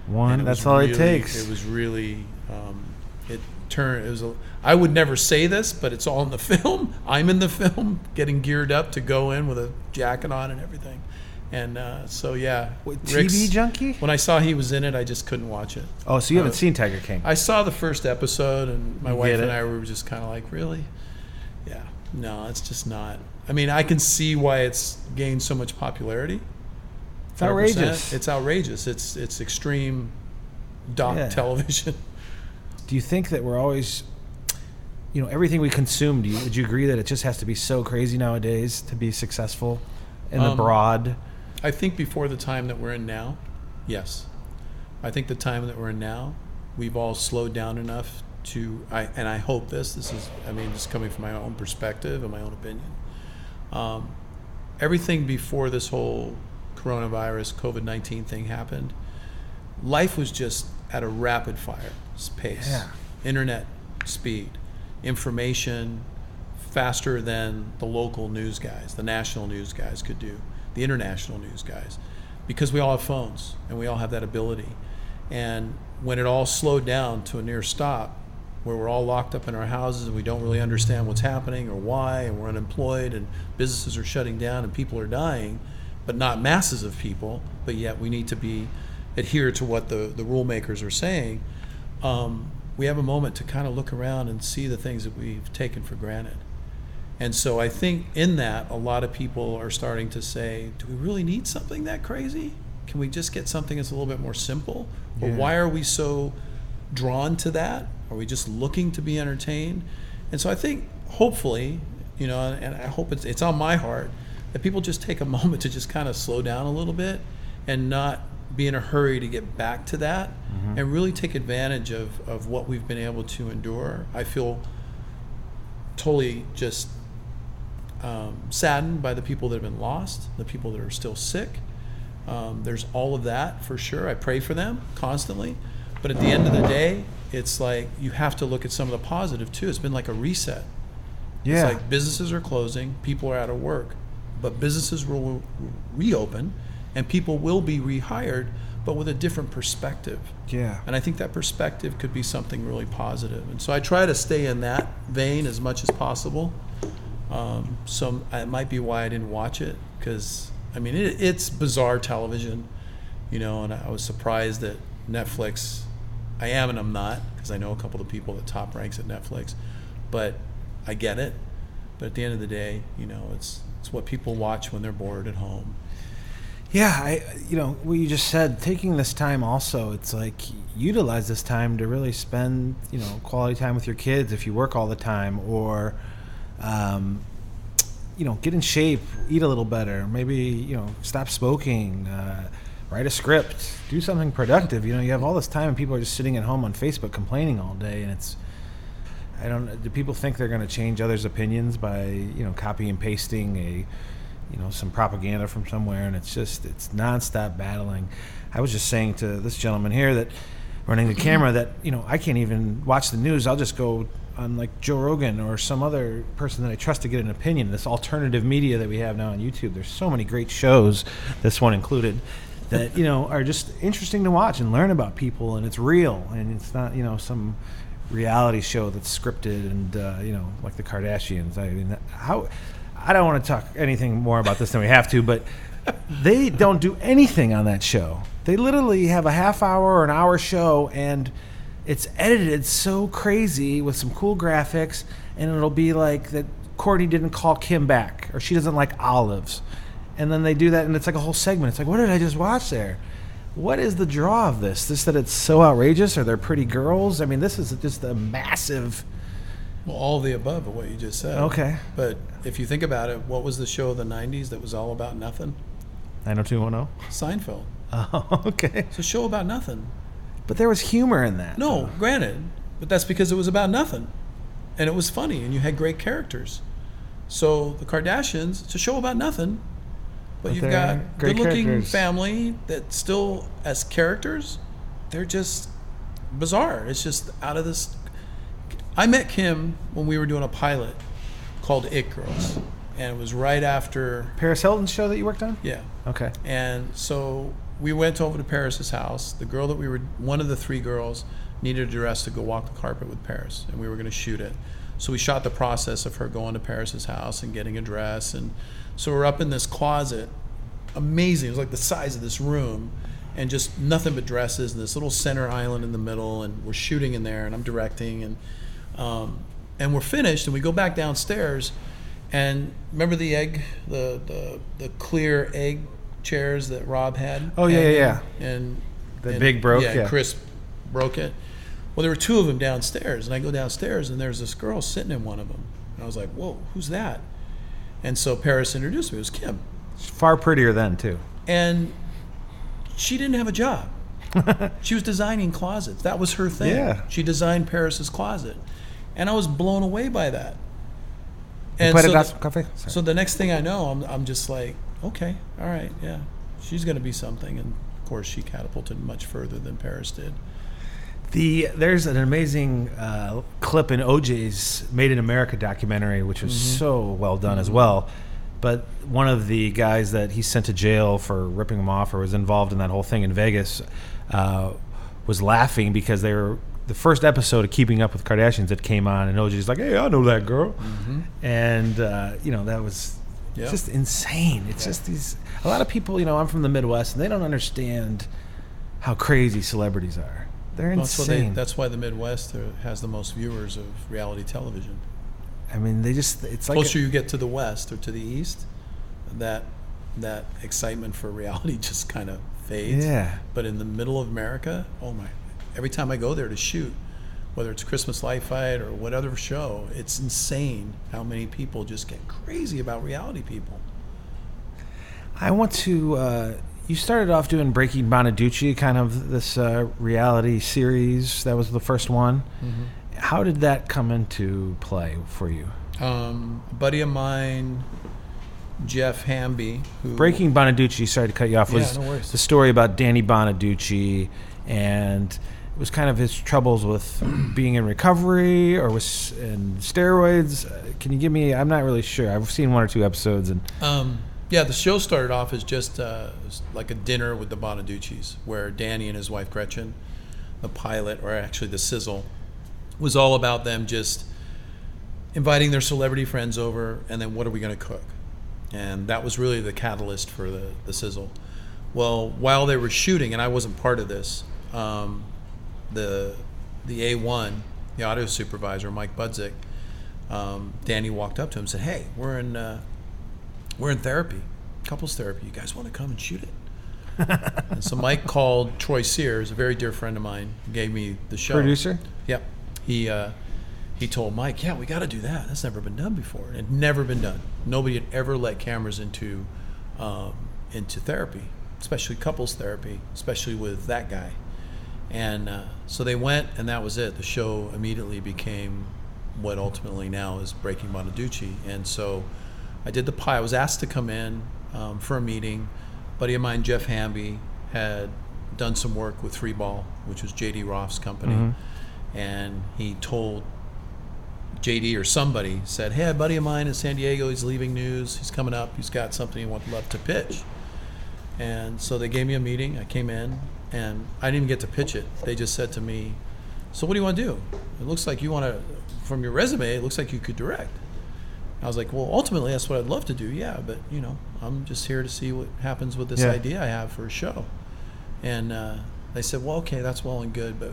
One. That's all really- it takes. It was really, um, it turned. It was. A, I would never say this, but it's all in the [LAUGHS] film. I'm in the film, getting geared up to go in with a jacket on and everything, and uh, so yeah. What, TV junkie? When I saw he was in it, I just couldn't watch it. Oh, so you haven't Uh, seen Tiger King? I saw the first episode, and my You wife and? I were just kind of like, really? Yeah, no, it's just not. I mean, I can see why it's gained so much popularity. It's 100%. outrageous. It's outrageous. It's it's extreme doc Yeah. television. [LAUGHS] Do you think that we're always, you know, everything we consume? Do you, would you agree that it just has to be so crazy nowadays to be successful in the Um, broad? I think before the time that we're in now, yes. I think the time that we're in now, we've all slowed down enough to, I, and I hope this, this is, I mean, just coming from my own perspective and my own opinion. Um, everything before this whole coronavirus, COVID 19 thing happened, life was just at a rapid fire pace. Yeah. Internet speed, information faster than the local news guys, the national news guys could do, the international news guys, because we all have phones and we all have that ability. And when it all slowed down to a near stop, where we're all locked up in our houses and we don't really understand what's happening or why, and we're unemployed and businesses are shutting down and people are dying, but not masses of people, but yet we need to be adhere to what the, the rule makers are saying. Um, we have a moment to kind of look around and see the things that we've taken for granted. And so I think in that, a lot of people are starting to say, do we really need something that crazy? Can we just get something that's a little bit more simple? Or Yeah. why are we so drawn to that? Are we just looking to be entertained? And so I think hopefully, you know, and I hope it's, it's on my heart that people just take a [LAUGHS] moment to just kind of slow down a little bit and not be in a hurry to get back to that and really take advantage of, of what we've been able to endure. I feel totally just um, saddened by the people that have been lost, the people that are still sick. Um, there's all of that for sure. I pray for them constantly. But at the end of the day, it's like you have to look at some of the positive too. It's been like a reset. Yeah. It's like businesses are closing, people are out of work, but businesses will reopen and people will be rehired, but with a different perspective. yeah. And I think that perspective could be something really positive. And so I try to stay in that vein as much as possible. Um, so it might be why I didn't watch it because I mean it, it's bizarre television, you know. And I was surprised that Netflix. I am and I'm not because I know a couple of people that top ranks at Netflix, but I get it. But at the end of the day, you know, it's it's what people watch when they're bored at home. Yeah, I you know what you just said. Taking this time also, it's like utilize this time to really spend you know quality time with your kids if you work all the time, or um, you know get in shape, eat a little better, maybe you know stop smoking, uh, write a script, do something productive. You know you have all this time and people are just sitting at home on Facebook complaining all day, and it's I don't. Do people think they're going to change others' opinions by you know copy and pasting a you know some propaganda from somewhere? And it's just it's nonstop battling. I was just saying to this gentleman here that running the camera that you know i can't even watch the news. I'll just go on like joe rogan or some other person that i trust to get an opinion. This alternative media that we have now on youtube. There's so many great shows this one included that you know are just interesting to watch and learn about people and it's real and it's not you know some reality show that's scripted and uh, you know like the kardashians i mean how I don't want to talk anything more about this than we have to, but they don't do anything on that show. They literally have a half hour or an hour show, and it's edited so crazy with some cool graphics, and it'll be like that Courtney didn't call Kim back, or she doesn't like olives. And then they do that, and it's like a whole segment. It's like, what did I just watch there? What is the draw of this? Just that it's so outrageous? Are there pretty girls? I mean, this is just a massive. Well, all of the above of what you just said. Okay. But if you think about it, what was the show of the '90s that was all about nothing? 90210. Seinfeld. [LAUGHS] Oh, okay. It's a show about nothing. But there was humor in that. No, granted, but that's because it was about nothing, and it was funny, and you had great characters. So the Kardashians, it's a show about nothing, but, But you've got good-looking characters. family that still, as characters, they're just bizarre. It's just out of this. I met Kim when we were doing a pilot called It Girls, and it was right after, Paris Hilton's show that you worked on? yeah, Okay. and so we went over to Paris's house. The girl that we were, one of the three girls, needed a dress to go walk the carpet with Paris, and we were going to shoot it. So we shot the process of her going to Paris's house and getting a dress, and so we're up in this closet, amazing. It was like the size of this room, and just nothing but dresses, and this little center island in the middle, and we're shooting in there, and I'm directing, and um, and we're finished, and we go back downstairs, and remember the egg, the the, the clear egg chairs that Rob had. Oh, yeah, And- yeah, And The and- big broke, Yeah, yeah. Chris broke it. Well, there were two of them downstairs, and I go downstairs, and there's this girl sitting in one of them, and I was like, "Whoa, who's that?" And so Paris introduced me. It was Kim, Far prettier then, too. and she didn't have a job. [LAUGHS] she was designing closets. That was her thing. Yeah. She designed Paris's closet, and I was blown away by that. And so, the? So the next thing I know, I'm, I'm just like, okay, all right, yeah, she's going to be something. And of course, she catapulted much further than Paris did. The there's an amazing uh, clip in OJ's Made in America documentary, which was so well done as well. But one of the guys that he sent to jail for ripping him off or was involved in that whole thing in Vegas uh, was laughing because they were the first episode of Keeping Up with Kardashians that came on, and OJ's like, "Hey, I know that girl," and uh, you know that was Yeah. just insane. It's just these a lot of people. You know, I'm from the Midwest, and they don't understand how crazy celebrities are. They're That's why, they, insane. that's why the Midwest has the most viewers of reality television. I mean, they just it's like Closer you get to the West or to the East, that that excitement for [LAUGHS] reality just kind of fades. yeah. But in the middle of America, oh my! Every time I go there to shoot, whether it's Christmas Light Fight or what other show, it's insane how many people just get crazy about reality people. I want to. Uh, you started off doing Breaking Bonaduce, kind of this uh, reality series. That was the first one. How did that come into play for you? Um, a buddy of mine, Jeff Hamby, who Breaking Bonaduce, sorry to cut you off, Yeah, was no worries. the story about Danny Bonaduce, and it was kind of his troubles with [CLEARS THROAT] being in recovery or with and steroids. Uh, Can you give me? I'm not really sure. I've seen one or two episodes, and Um, yeah, the show started off as just uh, like a dinner with the Bonaduce's, where Danny and his wife Gretchen, the pilot, or actually the sizzle, was all about them just inviting their celebrity friends over, and then what are we going to cook? And that was really the catalyst for the, the sizzle. Well, while they were shooting, and I wasn't part of this, um, the the A1, the audio supervisor, Mike Budzik, um, Danny walked up to him and said, "Hey, we're in uh, we're in therapy, couples therapy. You guys want to come and shoot it?" [LAUGHS] and so Mike called Troy Sears, a very dear friend of mine, gave me the show. producer. Yep. He uh, he told Mike, "Yeah, we got to do that. That's never been done before. It had never been done. Nobody had ever let cameras into um, into therapy, especially couples therapy, especially with that guy." And uh, so they went, and that was it. The show immediately became what ultimately now is Breaking Bonaduce. And so I did the pie. I was asked to come in um, for a meeting. buddy of mine, Jeff Hamby, had done some work with 3Ball, which was J.D. Roth's company, Mhm. and he told JD or somebody said, "Hey, a buddy of mine in San Diego, he's leaving news. He's coming up. He's got something he would love to pitch." And so they gave me a meeting. I came in, and I didn't even get to pitch it. They just said to me, "So what do you want to do? It looks like you want to, from your resume, it looks like you could direct." I was like, "Well, ultimately, that's what I'd love to do. Yeah, but you know, I'm just here to see what happens with this Yeah. idea I have for a show." And uh, they said, "Well, okay, that's well and good, but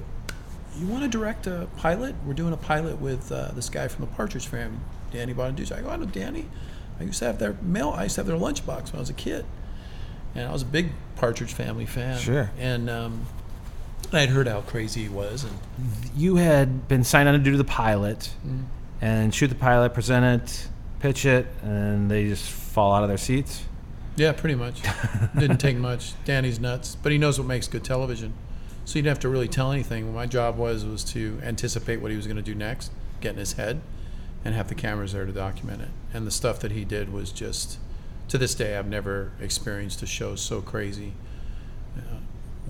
you want to direct a pilot? We're doing a pilot with uh, this guy from the Partridge Family, Danny Bonaduce. I go, I know Danny. I used to have their mail. I used to have their lunchbox when I was a kid. and I was a big Partridge Family fan. Sure. And um, I'd heard how crazy he was, and You had been signed on to do the pilot Mm. and shoot the pilot, present it, pitch it, and they just fall out of their seats. yeah, pretty much. Didn't take [LAUGHS] much. Danny's nuts, but he knows what makes good television. So you didn't have to really tell anything. My job was was to anticipate what he was going to do next, get in his head, and have the cameras there to document it. And the stuff that he did was just, to this day, I've never experienced a show so crazy. Uh,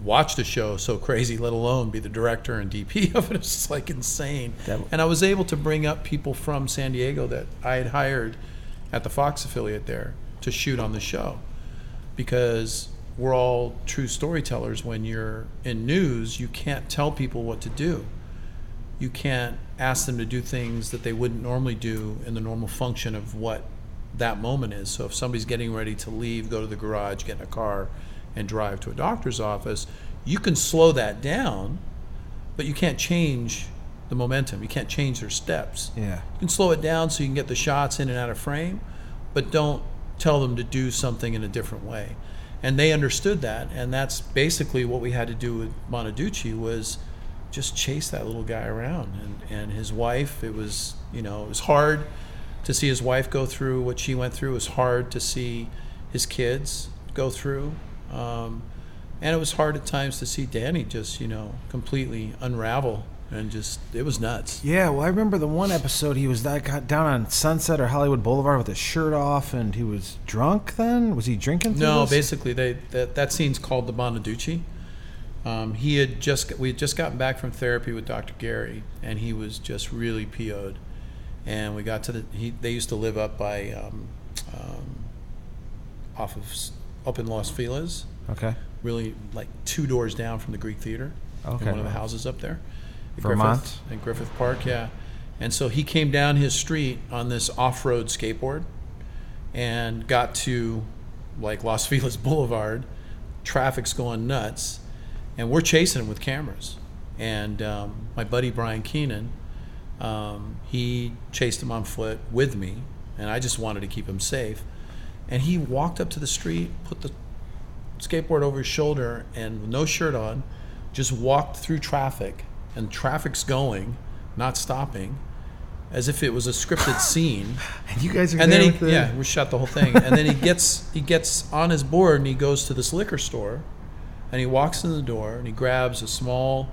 watched a show so crazy, let alone be the director and DP [LAUGHS] of it. It's just like insane. That- and I was able to bring up people from San Diego that I had hired at the Fox affiliate there to shoot on the show because we're all true storytellers. When you're in news, you can't tell people what to do. You can't ask them to do things that they wouldn't normally do in the normal function of what that moment is. So if somebody's getting ready to leave, go to the garage, get in a car, and drive to a doctor's office, you can slow that down, but you can't change the momentum. You can't change their steps. Yeah. You can slow it down so you can get the shots in and out of frame, but don't tell them to do something in a different way. And they understood that, and that's basically what we had to do with Bonaduce was just chase that little guy around and, and his wife. It was you know it was hard to see his wife go through what she went through. It was hard to see his kids go through, um, and it was hard at times to see Danny just you know completely unravel and just it was nuts. Yeah, well, I remember the one episode he was that got down on Sunset or Hollywood Boulevard with his shirt off, and he was drunk. Then was he drinking? No, this? basically they that, that scene's called the Bonaduce. Um, he had just we had just gotten back from therapy with Dr. Gary, and he was just really PO'd. And we got to the he, they used to live up by um, um, off of up in Los Feliz, Okay. really like two doors down from the Greek Theater. Okay. In one of the houses up there. Vermont? Griffith, in Griffith Park, yeah. And so he came down his street on this off-road skateboard and got to like Los [LAUGHS] Feliz Boulevard. Traffic's going nuts, and we're chasing him with cameras. And um, my buddy Brian Keenan, um, he chased him on foot with me, and I just wanted to keep him safe. And he walked up to the street, put the skateboard over his shoulder, and with no shirt on, just walked through traffic, and traffic's going, not stopping, as if it was a scripted [LAUGHS] scene. And you guys are And there then with he, the- yeah, we shot the whole thing. And then he gets he gets on his board and he goes to this liquor store, and he walks in the door and he grabs a small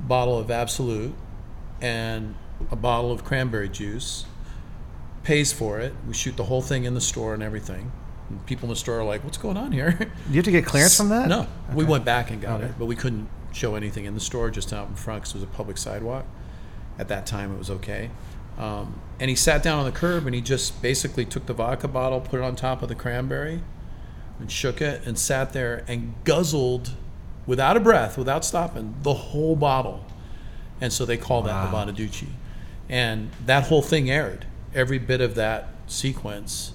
bottle of Absolut and a bottle of cranberry juice, pays for it. We shoot the whole thing in the store and everything. And people in the store are like, "What's going on here?" Do you have to get clearance from that? No, we went back and got Okay. it, but we couldn't show anything in the store, just out in front because it was a public sidewalk. At that time, it was okay. Um, and he sat down on the curb and he just basically took the vodka bottle, put it on top of the cranberry, and shook it, and sat there and guzzled, without a breath, without stopping, the whole bottle. And so they call that the Wow. Bonaduce. And that whole thing aired. Every bit of that sequence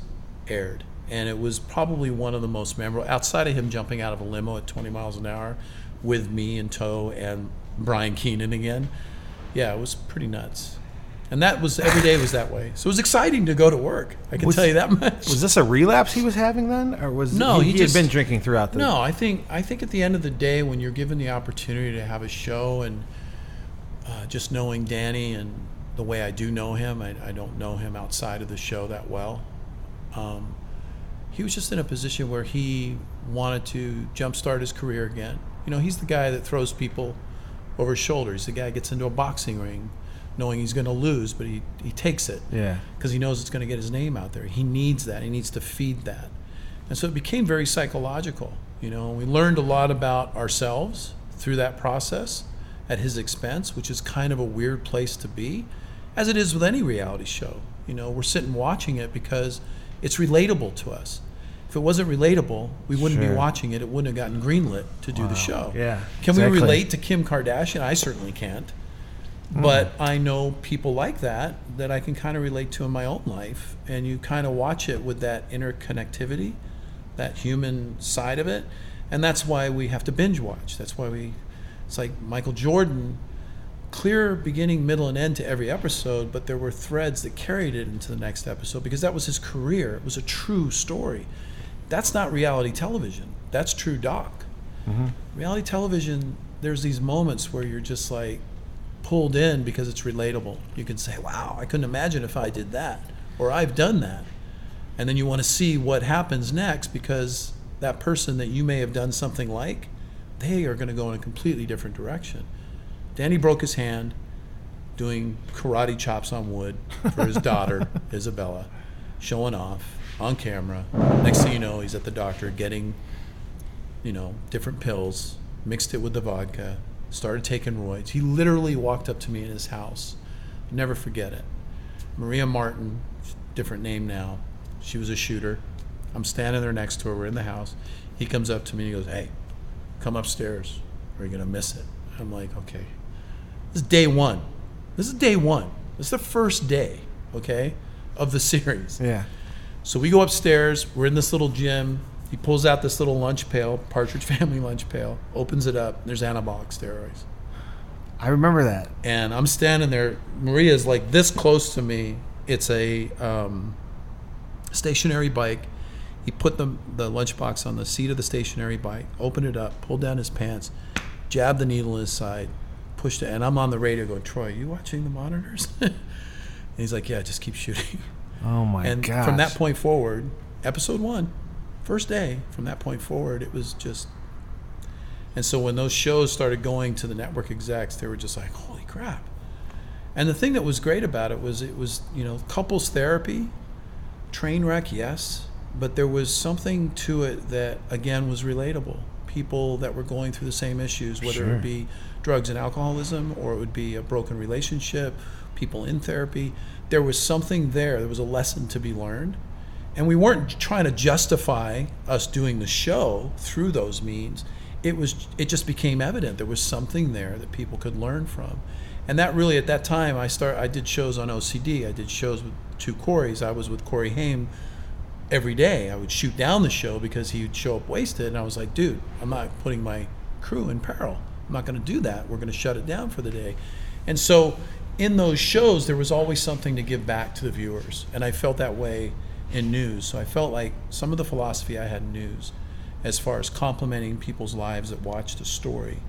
aired. And it was probably one of the most memorable, outside of him jumping out of a limo at 20 miles an hour with me in tow and Brian Keenan again. Yeah, it was pretty nuts. And that was, every day was that way. So it was exciting to go to work. I can Was- tell you that much. Was this a relapse he was having then, or was No, he, he he just- had been drinking throughout the? No, I think I think at the end of the day, when you're given the opportunity to have a show, and uh, just knowing Danny and the way I do know him, I, I don't know him outside of the show that well. Um, he was just in a position where he wanted to jumpstart his career again. You know, he's the guy that throws people over his shoulder. He's the guy that gets into a boxing ring, knowing he's going to lose, but he, he takes it Yeah. because he knows it's going to get his name out there. He needs that. He needs to feed that. And so it became very psychological. You know, we learned a lot about ourselves through that process at his expense, which is kind of a weird place to be, as it is with any reality show. You know, we're sitting watching it because it's relatable to us. If it wasn't relatable, we wouldn't Sure. be watching it. It wouldn't have gotten greenlit to do Wow. the show. Yeah, Can exactly. we relate to Kim Kardashian? I certainly can't. Mm. But I know people like that that I can kind of relate to in my own life. And you kind of watch it with that interconnectivity, that human side of it. And that's why we have to binge watch. That's why we, it's like Michael Jordan, clear beginning, middle, and end to every episode, but there were threads that carried it into the next episode because that was his career. It was a true story. That's not reality television. that's true doc. Mm-hmm. Reality television, there's these moments where you're just like pulled in because it's relatable. You can say, wow, I couldn't imagine if I did that, or I've done that. And then you want to see what happens next because that person that you may have done something like, they are going to go in a completely different direction. Danny broke his hand doing karate chops on wood for his daughter, [LAUGHS] Isabella, showing off on camera. Next thing you know, he's at the doctor getting, you know, different pills, mixed it with the vodka, started taking roids. He literally walked up to me in his house. i Never forget it. Maria Martin, different name now. She was a shooter. I'm standing there next to her. We're in the house. He comes up to me and he goes, Hey, come upstairs or you're going to miss it. I'm like, Okay. This is day one. This is day one. This is the first day, okay, of the [LAUGHS] series. Yeah. So we go upstairs. We're in this little gym. He pulls out this little lunch pail, Partridge [LAUGHS] Family lunch pail, opens it up. There's anabolic steroids. I remember that. And I'm standing there. Maria's like this close to me. It's a um, stationary bike. He put the, the lunchbox on the seat of the stationary bike, opened it up, pulled down his pants, jabbed the needle in his side, pushed it. And I'm on the radio going, Troy, you watching the monitors? [LAUGHS] and he's like, Yeah, just keep shooting. Oh my god! and god. from that point forward, episode one, first day, from that point forward, it was just. And so when those shows started going to the network execs, they were just like, "Holy crap!" And the thing that was great about it was it was you know couples therapy, train wreck, yes, but there was something to it that again was relatable. People that were going through the same issues, whether Sure. it be drugs and alcoholism or it would be a broken relationship, people in therapy. There was something there. There was a lesson to be learned. And we weren't trying to justify us doing the show through those means. It was it just became evident there was something there that people could learn from. And that really at that time I start I did shows on OCD. I did shows with two Corys. I was with Corey Haim every day. I would shoot down the show because he would show up wasted and I was like, dude, I'm not putting my crew in peril. I'm not going to do that. We're going to shut it down for the day. And so in those shows there was always something to give back to the viewers and I felt that way in news. So I felt like some of the philosophy I had in news as far as complimenting people's lives that watched a story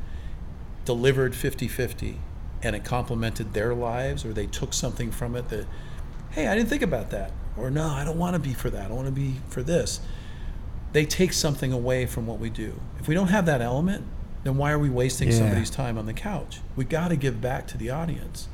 delivered 50-50 and it complemented their lives or they took something from it that hey, I didn't think about that or no, I don't want to be for that. I want to be for this. They take something away from what we do. If we don't have that element, then why are we wasting Yeah. somebody's time on the couch? We got to give back to the audience.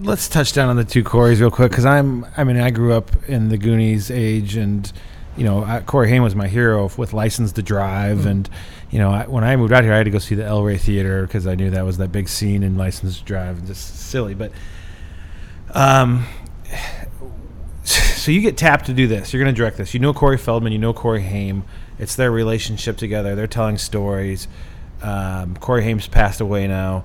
let's touch down on the two Corys real quick because I'm. I mean, I grew up in the Goonies age, and you know, I, Corey Haim was my hero with License to Drive, Mm-hmm. and you know, I, when I moved out here, I had to go see the El Rey Theater because I knew that was that big scene in License to Drive, and just silly, but. Um, [SIGHS] so you get tapped to do this. You're going to direct this. You know Corey Feldman. You know Corey Haim. It's their relationship together. They're telling stories. Um, Corey Haim's passed away now.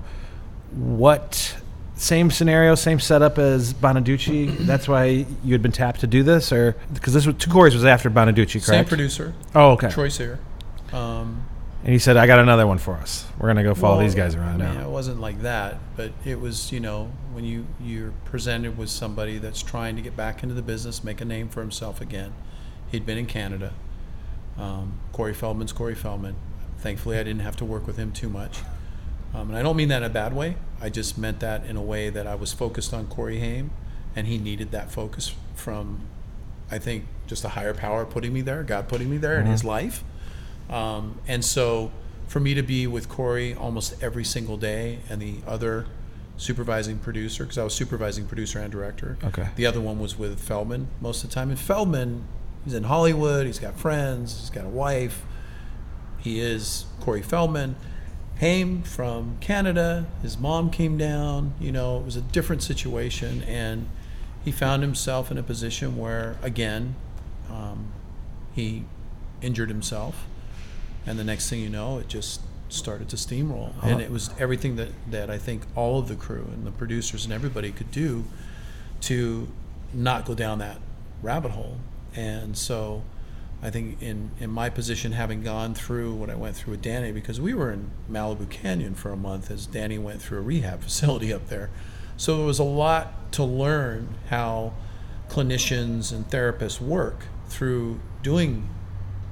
What same scenario, same setup as Bonaduce? [CLEARS THROAT] That's why you had been tapped to do this, or because this was two Corys was after Bonaduce, correct? Same producer, Oh, okay. Troy Sayre. Um, And he said, "I got another one for us. We're going to go follow well, these guys around I mean, now." it wasn't like that, but it was, you know, when you you're presented with somebody that's trying to get back into the business, make a name for himself again. He'd been in Canada. Um, Corey Feldman's Corey Feldman. Thankfully, I didn't have to work with him too much. Um, and I don't mean that in a bad way. I just meant that in a way that I was focused on Corey Haim, and he needed that focus from, I think, just a higher power putting me there, God putting me there in his life. Um, and so for me to be with Corey almost every single day and the other supervising producer, because I was supervising producer and director. Okay. The other one was with Feldman most of the time. And Feldman, he's in Hollywood, he's got friends, he's got a wife. He is Corey Feldman. Haim from Canada, his mom came down, you know, it was a different situation. And he found himself in a position where, again, um, he injured himself and the next thing you know it just started to steamroll and it was everything that, that i think all of the crew and the producers and everybody could do to not go down that rabbit hole and so i think in, in my position having gone through what i went through with danny because we were in malibu canyon for a month as danny went through a rehab [LAUGHS] facility up there. So there was a lot to learn how clinicians and therapists work through doing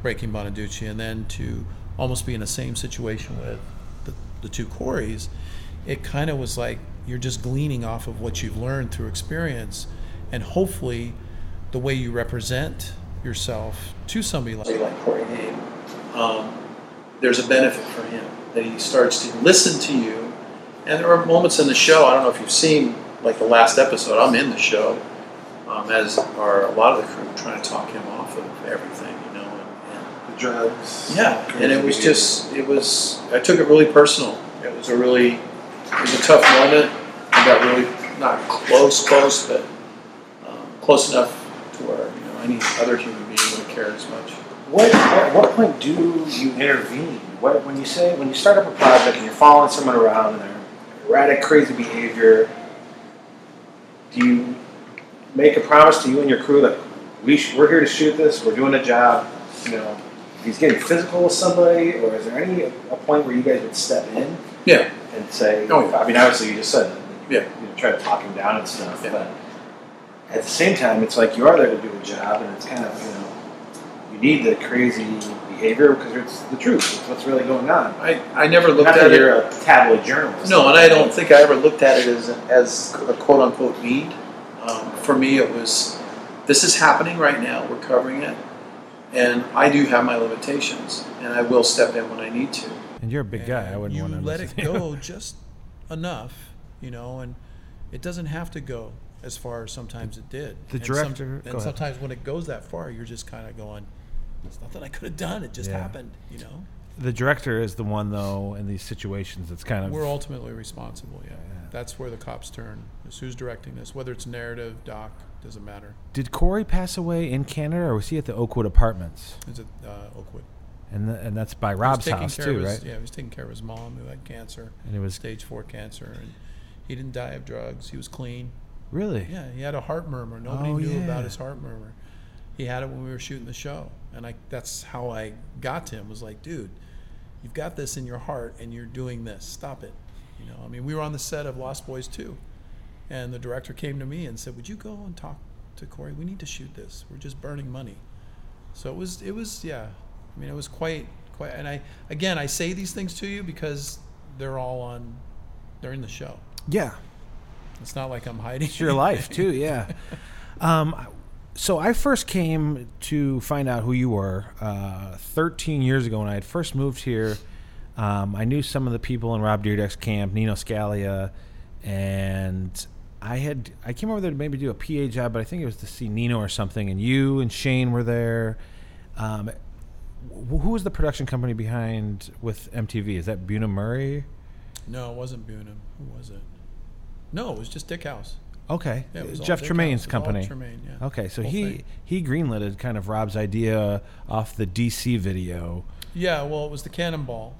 breaking Bonaduce, and then to almost be in the same situation with the, the two Corys, it kind of was like you're just gleaning off of what you've learned through experience, and hopefully, the way you represent yourself to somebody like, like Corey Haim, um, there's a benefit for him that he starts to listen to you. And there are moments in the show. I don't know if you've seen like the last episode. I'm in the show, um, as are a lot of the crew trying to talk him off of everything, you know. And, and The drugs. yeah, and it was just it was I took it really personal. It was a really it was a tough moment. I got really not close, close, but um, close enough to where you know any other human being would have cared as much. What at what point do you intervene? What when you say when you start up a project and you're following someone around and they're erratic, crazy behavior, do you make a promise to you and your crew that we sh- we're here to shoot this, we're doing a job, you know, if he's getting physical with somebody, or is there any a point where you guys would step in Yeah, and say, Oh, yeah. I mean, obviously you just said, Yeah. you know, try to talk him down and stuff, Yeah. but at the same time, it's like you are there to do a job, and it's kind of you know, you need the crazy behavior because it's the truth. It's what's really going on. I, I never looked Not at that it. you're a tabloid journalist. No, and I don't think I ever looked at it as as a quote unquote need. Um, for me, it was this is happening right now. We're covering it, and I do have my limitations, and I will step in when I need to. And you're a big guy. I wouldn't you want to let it go [LAUGHS] just enough, you know, and it doesn't have to go as far as sometimes it did. The And director- go and sometimes when it goes that far, you're just kind of going, "It's nothing I could have done. It just Yeah. happened," you know. The director is the one though in these situations that's kind of We're ultimately responsible. Yeah. Yeah. that's where the cops turn. Is who's directing this, whether it's narrative, doc, doesn't matter. Did Corey pass away in Canada, or was he at the Oakwood Apartments? Is it uh, Oakwood? And th- and that's by Rob's house too, his, right? Yeah, he was taking care of his mom who had cancer, And it was stage four cancer, and he didn't die of drugs. He was clean. Really Yeah, he had a heart murmur. Nobody Oh, knew yeah. about his heart murmur. He had it when we were shooting the show, and I that's how I got to him. Was like, dude, you've got this in your heart, and you're doing this. Stop it. You know, I mean, we were on the set of Lost Boys 2, and the director came to me and said, "Would you go and talk to Corey? We need to shoot this. We're just burning money." So it was, it was, yeah. I mean, it was quite, quite. And I, again, I say these things to you because they're all on, they're in the show. yeah. It's not like I'm hiding. It's your life too, yeah. [LAUGHS] Um, so I first came to find out who you were uh, 13 years ago when I had first moved here. Um, I knew some of the people in Rob Dyrdek's camp, Nino Scalia, and I had I came over there to maybe do a PA job, but I think it was to see Nino or something. And you and Shane were there. Um, who was the production company behind with MTV? Is that Bunim/Murray? No, it wasn't Bunim. Who was it? No, it was just Dickhouse. Okay, Yeah, it was Jeff Tremaine's company. Tremaine, yeah. Okay, so Whole he thing. he greenlighted kind of Rob's idea off the DC video. Yeah, well, it was the Cannonball.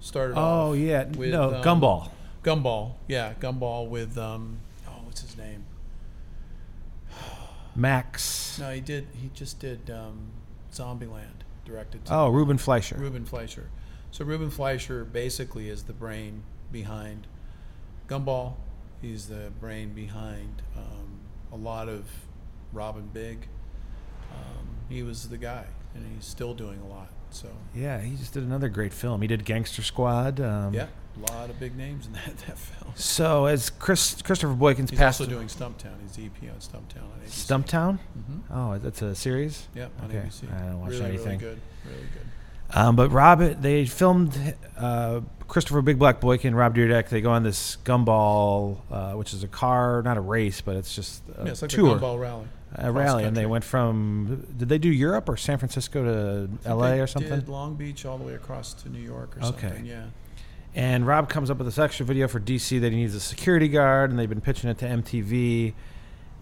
Started Oh off yeah, with, no um, Gumball. Gumball, yeah, Gumball with um, oh, what's his name? [SIGHS] Max. No, he did. He just did um, Zombieland, directed. To Oh, Ruben Fleischer. Ruben Fleischer. So Ruben Fleischer basically is the brain behind Gumball. He's the brain behind um, a lot of Rob & Big. Um, he was the guy, and he's still doing a lot. So Yeah, he just did another great film. He did Gangster Squad. Um, yeah, a lot of big names in that, [LAUGHS] that film. So as Chris Christopher Boykins He's passed also doing Stumptown. He's the EP on Stumptown on ABC. Stumptown. hmm Oh, that's a series. Yeah, on Okay, ABC. I don't watch really, anything. Really good. Really good. Um, but Rob, they filmed uh, Christopher Big Black Boykin, Rob Dyrdek. They go on this Gumball, uh, which is a car, not a race, but it's just a yeah, it's like tour, Gumball Rally. a rally. And they went from, did they do Europe or San Francisco to LA or something? Did Long Beach all the way across to New York or Okay. something. Yeah. And Rob comes up with this extra video for DC that he needs a security guard, and they've been pitching it to MTV.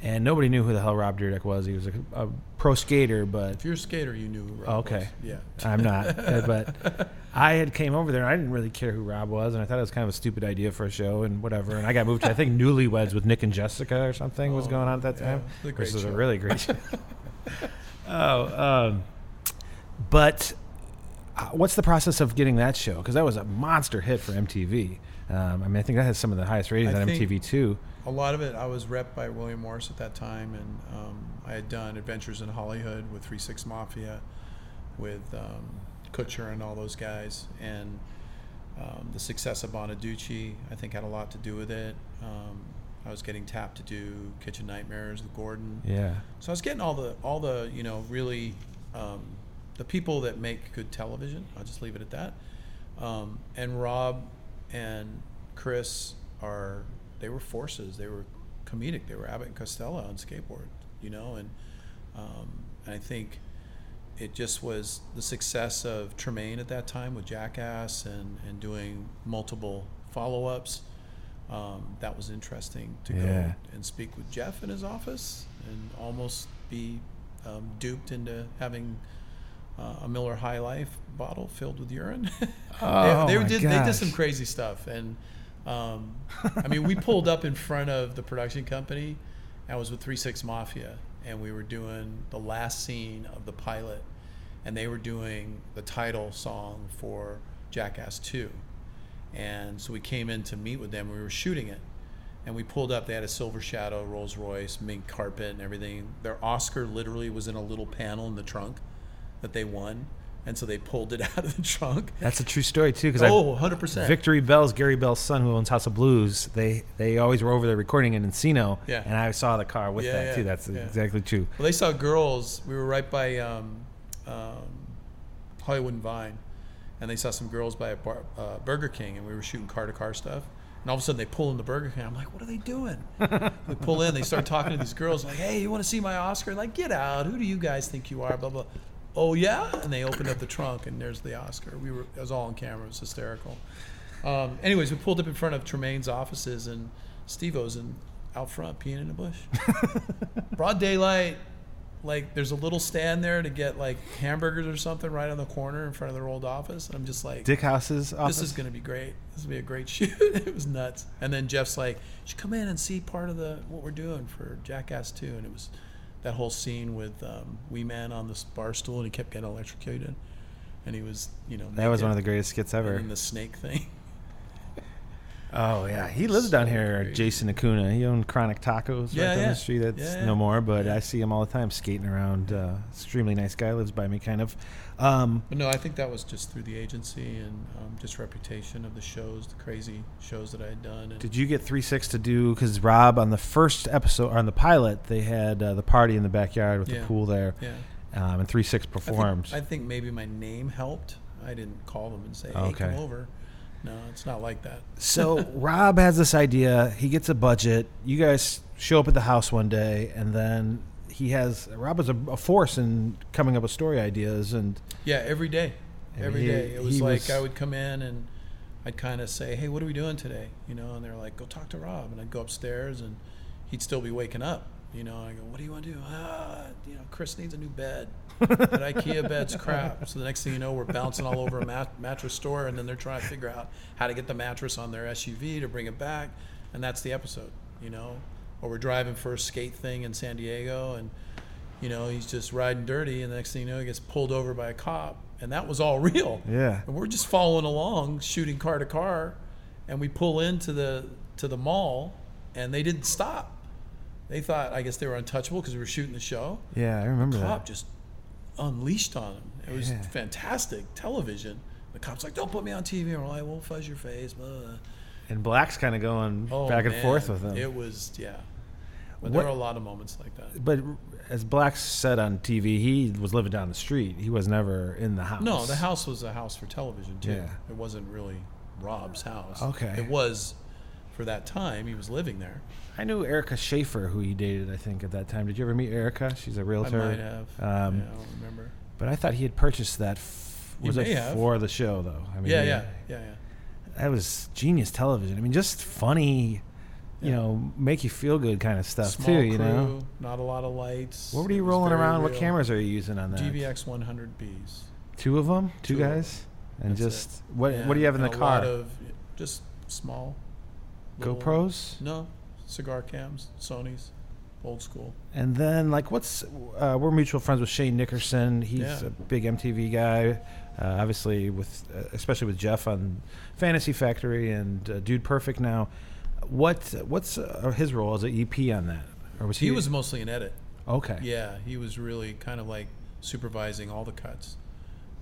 And nobody knew who the hell Rob Dyrdek was. He was a, a pro skater, but If you're a skater, you knew who Rob Okay. was. Yeah. I'm not. [LAUGHS] Uh, but I had came over there and I didn't really care who Rob was, and I thought it was kind of a stupid idea for a show and whatever. And I got moved to I think Newlyweds with Nick and Jessica or something was Oh, going on at that yeah, time, it was a great which is a show. really great [LAUGHS] show. oh, um, but uh, what's the process of getting that show? Because that was a monster hit for MTV. Um, I mean, I think that has some of the highest ratings I on MTV too. A lot of it, I was rep by William Morris at that time, and um, I had done Adventures in Hollywood with Three Six Mafia. with um, Kutcher and all those guys, and um, the success of Bonaduce, I think, had a lot to do with it. Um, I was getting tapped to do Kitchen Nightmares with Gordon. Yeah. So I was getting all the all the you know really um, the people that make good television. I'll just leave it at that. Um, and Rob and Chris are they were forces. They were comedic. They were Abbott and Costello on skateboard. You know, and um, and I think it just was the success of Tremaine at that time with Jackass and and doing multiple follow ups. Um, that was interesting to Yeah. go and speak with Jeff in his office and almost be um, duped into having uh, a Miller High Life bottle filled with urine. [LAUGHS] Oh, they, did they did some crazy stuff, and um, I mean we pulled up in front of the production company. I was with Three Six Mafia, and we were doing the last scene of the pilot, and they were doing the title song for Jackass Two, and so we came in to meet with them. We were shooting it, and we pulled up. They had a Silver Shadow Rolls Royce, mink carpet, and everything. Their Oscar literally was in a little panel in the trunk that they won, and so they pulled it [LAUGHS] out of the trunk. That's a true story too, because Oh, 100%. Victory Bell's Gary Bell's son, who owns House of Blues, they they always were over there recording in Encino, Yeah. and I saw the car with Yeah, that yeah, too. That's yeah. exactly true. Well, they saw girls. We were right by um, um, Hollywood and Vine, and they saw some girls by a bar, uh, Burger King, and we were shooting car to car stuff. And all of a sudden, they pull in the Burger King. I'm like, "What are they doing?" [LAUGHS] we pull in. They start talking to these girls, like, "Hey, you want to see my Oscar?" Like, get out! Who do you guys think you are? Blah blah. Oh yeah, and they opened up the trunk, and there's the Oscar. We were. It was all on camera. It was hysterical. Um, anyways, we pulled up in front of Tremaine's offices, and Steve-O's in, out front peeing in a bush. [LAUGHS] Broad daylight, like there's a little stand there to get like hamburgers or something right on the corner in front of their old office. And I'm just like, Dickhouse's office. this is going to be great. This will be a great [LAUGHS] shoot. it was nuts. And then Jeff's like, you should come in and see part of the what we're doing for Jackass 2. And it was that whole scene with um, Wee Man on this bar stool and he kept getting electrocuted. And he was, you know, that was one of the greatest skits ever. then the snake thing. [LAUGHS] Oh yeah, he lives down here. Jason Acuna. He owned Chronic Tacos Yeah, right down yeah. the street. That's Yeah, no more, but. I see him all the time skating around. Uh, extremely nice guy, lives by me, kind of. Um, But no, I think that was just through the agency and um, just reputation of the shows, the crazy shows that I had done. And did you get three six to do? Because Rob on the first episode, or on the pilot, they had uh, the party in the backyard with Yeah. the pool there, yeah. um, and three six I think- performed. I think, maybe my name helped. I didn't call them and say, "Hey, Okay. come over." No, it's not like that. So [LAUGHS] Rob has this idea. He gets a budget. You guys show up at the house one day, and then he has Rob is a, a force in coming up with story ideas. And Yeah, every day, every he- day. It was like was- I would come in and I'd kind of say, "Hey, what are we doing today?" You know, and they're like, "Go talk to Rob." And I'd go upstairs, and he'd still be waking up. You know, I go, "What do you want to do?" Ah, you know, Chris needs a new bed. [LAUGHS] that IKEA bed's crap. So the next thing you know, we're bouncing all over a mat- mattress store, and then they're trying to figure out how to get the mattress on their SUV to bring it back, and that's the episode. You know, or we're driving for a skate thing in San Diego, and you know he's just riding dirty, and the next thing you know, he gets pulled over by a cop, and that was all [LAUGHS] real. Yeah. And we're just following along, shooting car to car, and we pull into the to the mall, and they didn't stop. They thought, I guess they were untouchable because we were shooting the show. yeah, I remember Cop that. just unleashed on him. It was Yeah. fantastic television. The cop's like, "Don't put me on TV." And we're like, "We'll fuzz your face." Blah. And Black's kind of going Oh, back and man. forth with him. It was yeah. But What- there were a lot of moments like that. but as Black said on TV, he was living down the street. He was never in the house. No, the house was a house for television too. Yeah. It wasn't really Rob's house. Okay. It was for that time. He was living there. I knew Erica Schaefer, who he dated. I think at that time. Did you ever meet Erica? She's a realtor. I might have. Um, yeah, I don't remember. But I thought he had purchased that. F- was it have. for the show though? I mean, Yeah, yeah, yeah, yeah. That was genius television. I mean, just funny, you Yeah. know, make you feel good kind of stuff Small too. You crew, know. not a lot of lights. What were you rolling around? What cameras are you using on that? DVX 100Bs. Two of them, two, Two guys, and That's just it. what? Yeah, What do you have in the a car? lot of just small. GoPros, No, cigar cams, Sony's, old school. and then like what's? Uh, we're mutual friends with Shane Nickerson. He's Yeah. a big MTV guy. Uh, obviously, with uh, especially with Jeff on Fantasy Factory and uh, Dude Perfect now. What what's uh, his role as an EP on that? Or was he? He was mostly an edit. okay. Yeah, he was really kind of like supervising all the cuts.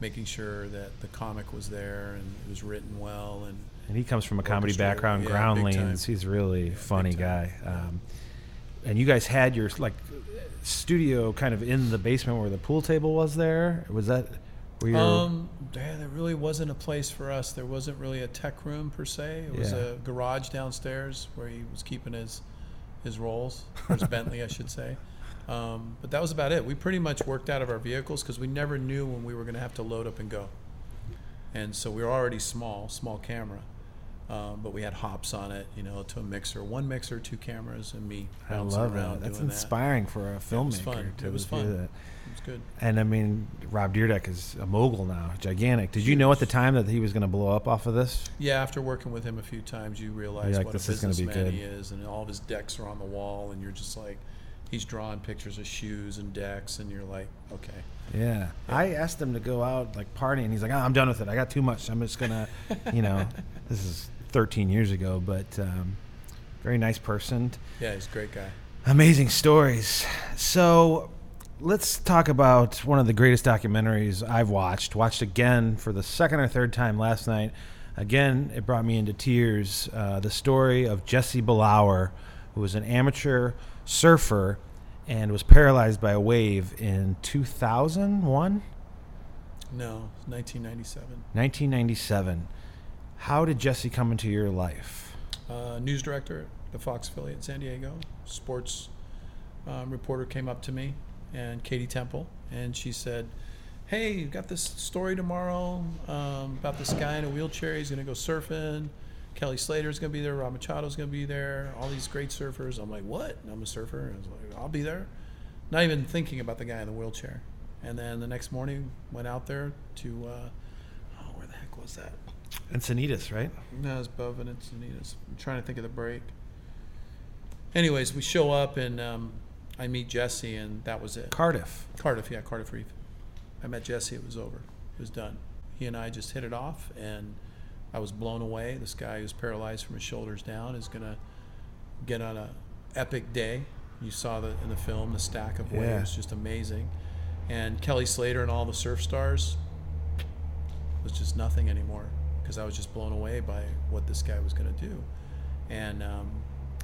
making sure that the comic was there and it was written well and And he comes from a comedy background, yeah, Groundlings. He's a really funny guy. Um, and you guys had your like studio kind of in the basement where the pool table was. There was that. Were? Um, yeah, there really wasn't a place for us. There wasn't really a tech room per se. It was Yeah. a garage downstairs where he was keeping his his rolls, or his Bentley, I should say. Um, but that was about it. We pretty much worked out of our vehicles because we never knew when we were going to have to load up and go. And so we were already small, small camera, um, but we had hops on it, you know, to a mixer, one mixer, two cameras, and me. I love around that. That's inspiring for a filmmaker was fun. to It was do fun. that. That. It was good. And I mean, Rob Dyrdek is a mogul now, gigantic. Did you know at the time that he was going to blow up off of this? Yeah, after working with him a few times, you realize like, what "This a is gonna be businessman he is, and all of his decks are on the wall, and you're just like, he's drawing pictures of shoes and decks, and you're like, okay. Yeah. I asked him to go out like partying. He's like, oh, I'm done with it. I got too much. I'm just gonna, [LAUGHS] you know, this is 13 years ago, but um, very nice person. Yeah, he's a great guy. Amazing stories. So let's talk about one of the greatest documentaries I've watched. Watched again for the second or third time last night. Again, it brought me into tears. Uh, the story of Jesse Billauer, who was an amateur surfer and was paralyzed by a wave in 2001, No, 1997. 1997. How did Jesse come into your life? Uh, news director at the Fox affiliate in San Diego, sports um, reporter came up to me, and Katie Temple, and she said, "Hey, you've got this story tomorrow um, about this guy in a wheelchair. He's going to go surfing. Kelly Slater's going to be there. Rob Machado's going to be there. All these great surfers." I'm like, "What?" And I'm a surfer. And I was like, "I'll be there." Not even thinking about the guy in the wheelchair. And then the next morning, went out there to, uh, oh, where the heck was that? Encinitas, right? No, it's above Anita's. I'm trying to think of the break. Anyways, we show up and um, I meet Jesse, and that was it. Cardiff. Cardiff, yeah, Cardiff Reef. I met Jesse. It was over. It was done. He and I just hit it off, and I was blown away. This guy who's paralyzed from his shoulders down is gonna get on a epic day. You saw the in the film the stack of Yeah. waves, just amazing. And Kelly Slater and all the surf stars was just nothing anymore because I was just blown away by what this guy was going to do. And um,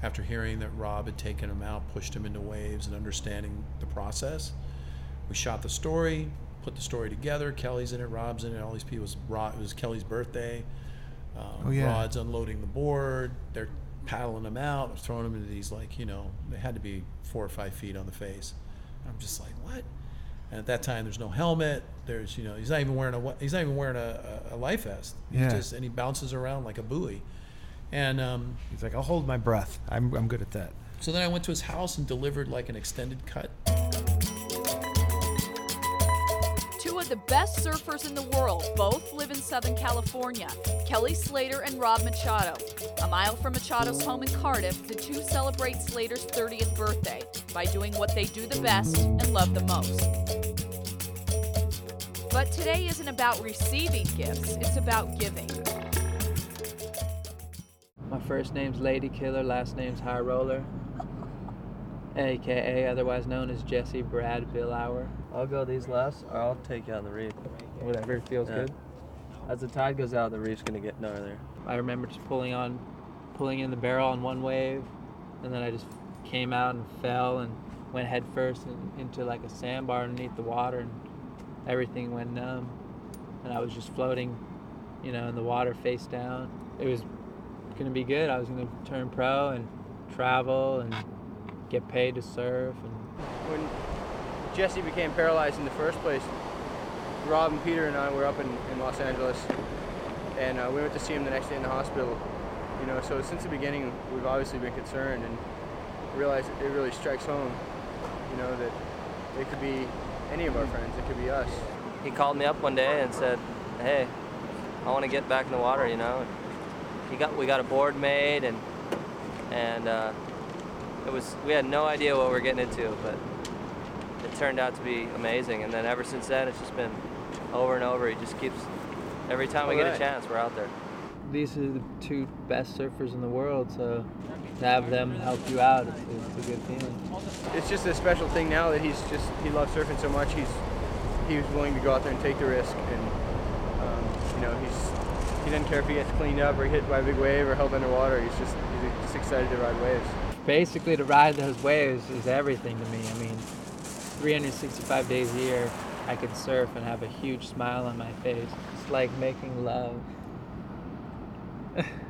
after hearing that Rob had taken him out, pushed him into waves, and understanding the process, we shot the story, put the story together. Kelly's in it, Rob's in it, all these people. It was, Rod, it was Kelly's birthday. Um, Oh, yeah. Rod's unloading the board. They're paddling him out, throwing him into these like you know they had to be four or five feet on the face. I'm just like what? And at that time, there's no helmet. There's you know he's not even wearing a he's not even wearing a, a, a life vest. He's Yeah. just and he bounces around like a buoy. And um, He's like, I'll hold my breath. I'm, I'm good at that. so then I went to his house and delivered like an extended cut. Two of the best surfers in the world both live in Southern California Kelly Slater and Rob Machado. A mile from Machado's home in Cardiff, the two celebrate Slater's 30th birthday by doing what they do the best and love the most. But today isn't about receiving gifts, it's about giving. My first name's Lady Killer, last name's High Roller, [LAUGHS] aka otherwise known as Jesse Brad Billauer. I'll go these last, or I'll take you on the reef. Whatever feels Yeah. good. As the tide goes out, the reef's gonna get gnarlier. I remember just pulling on, pulling in the barrel on one wave, and then I just came out and fell and went headfirst first in, into like a sandbar underneath the water, and everything went numb, and I was just floating, you know, in the water face down. It was gonna be good. I was gonna turn pro and travel and get paid to surf and when Jesse became paralyzed in the first place, Rob and Peter and I were up in, in Los Angeles, and uh, we went to see him the next day in the hospital. You know, so since the beginning, we've obviously been concerned and realized it really strikes home. You know that it could be any of our friends. It could be us. He called me up one day and said, "Hey, I want to get back in the water," you know. And he got we got a board made and and uh, it was we had no idea what we were getting into, but it turned out to be amazing. And then ever since then, it's just been over and over. He just keeps every time we get a chance, we're out there. these are the two best surfers in the world, so to have them help you out, it's, it's a good feeling. It's just a special thing now that he's just he loves surfing so much. He's he was willing to go out there and take the risk. And um, you know, he's he doesn't care if he gets cleaned up or hit by a big wave or held underwater. He's just he's just excited to ride waves. Basically, to ride those waves is everything to me. I mean, 365 days a year, I can surf and have a huge smile on my face. It's like making love. [LAUGHS]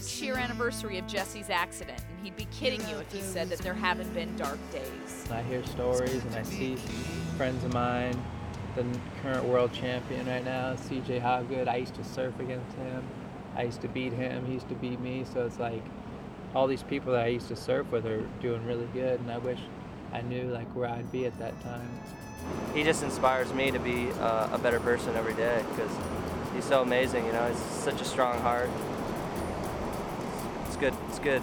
six year anniversary of Jesse's accident, and he'd be kidding you if he said that there haven't been dark days. I hear stories and I see friends of mine, the current world champion right now, CJ Hobgood. I used to surf against him. I used to beat him. He used to beat me. So it's like all these people that I used to surf with are doing really good, and I wish I knew like where I'd be at that time. He just inspires me to be uh, a better person every day because he's so amazing. You know, he's such a strong heart. It's good. It's good.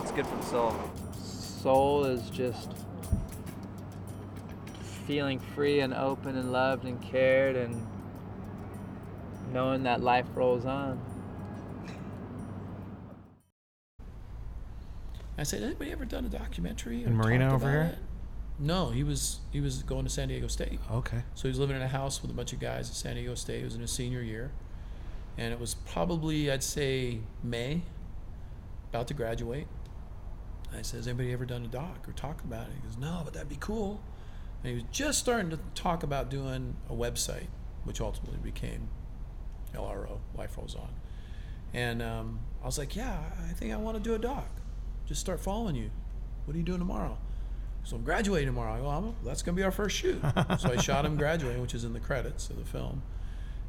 It's good for the soul. Soul is just feeling free and open and loved and cared and knowing that life rolls on. I said, anybody ever done a documentary? or In Marina talked over about here? it?" No, he was he was going to San Diego State. Okay. So he was living in a house with a bunch of guys at San Diego State. He was in his senior year, and it was probably I'd say May, about to graduate. I said, "Has anybody ever done a doc or talked about it?" He goes, "No, but that'd be cool." And he was just starting to talk about doing a website, which ultimately became LRO, Life Rolls On. And um, I was like, "Yeah, I think I want to do a doc. Just start following you. What are you doing tomorrow?" So I'm graduating tomorrow. I go, "I'm- that's going to be our first shoot. [LAUGHS] so I shot him graduating, which is in the credits of the film.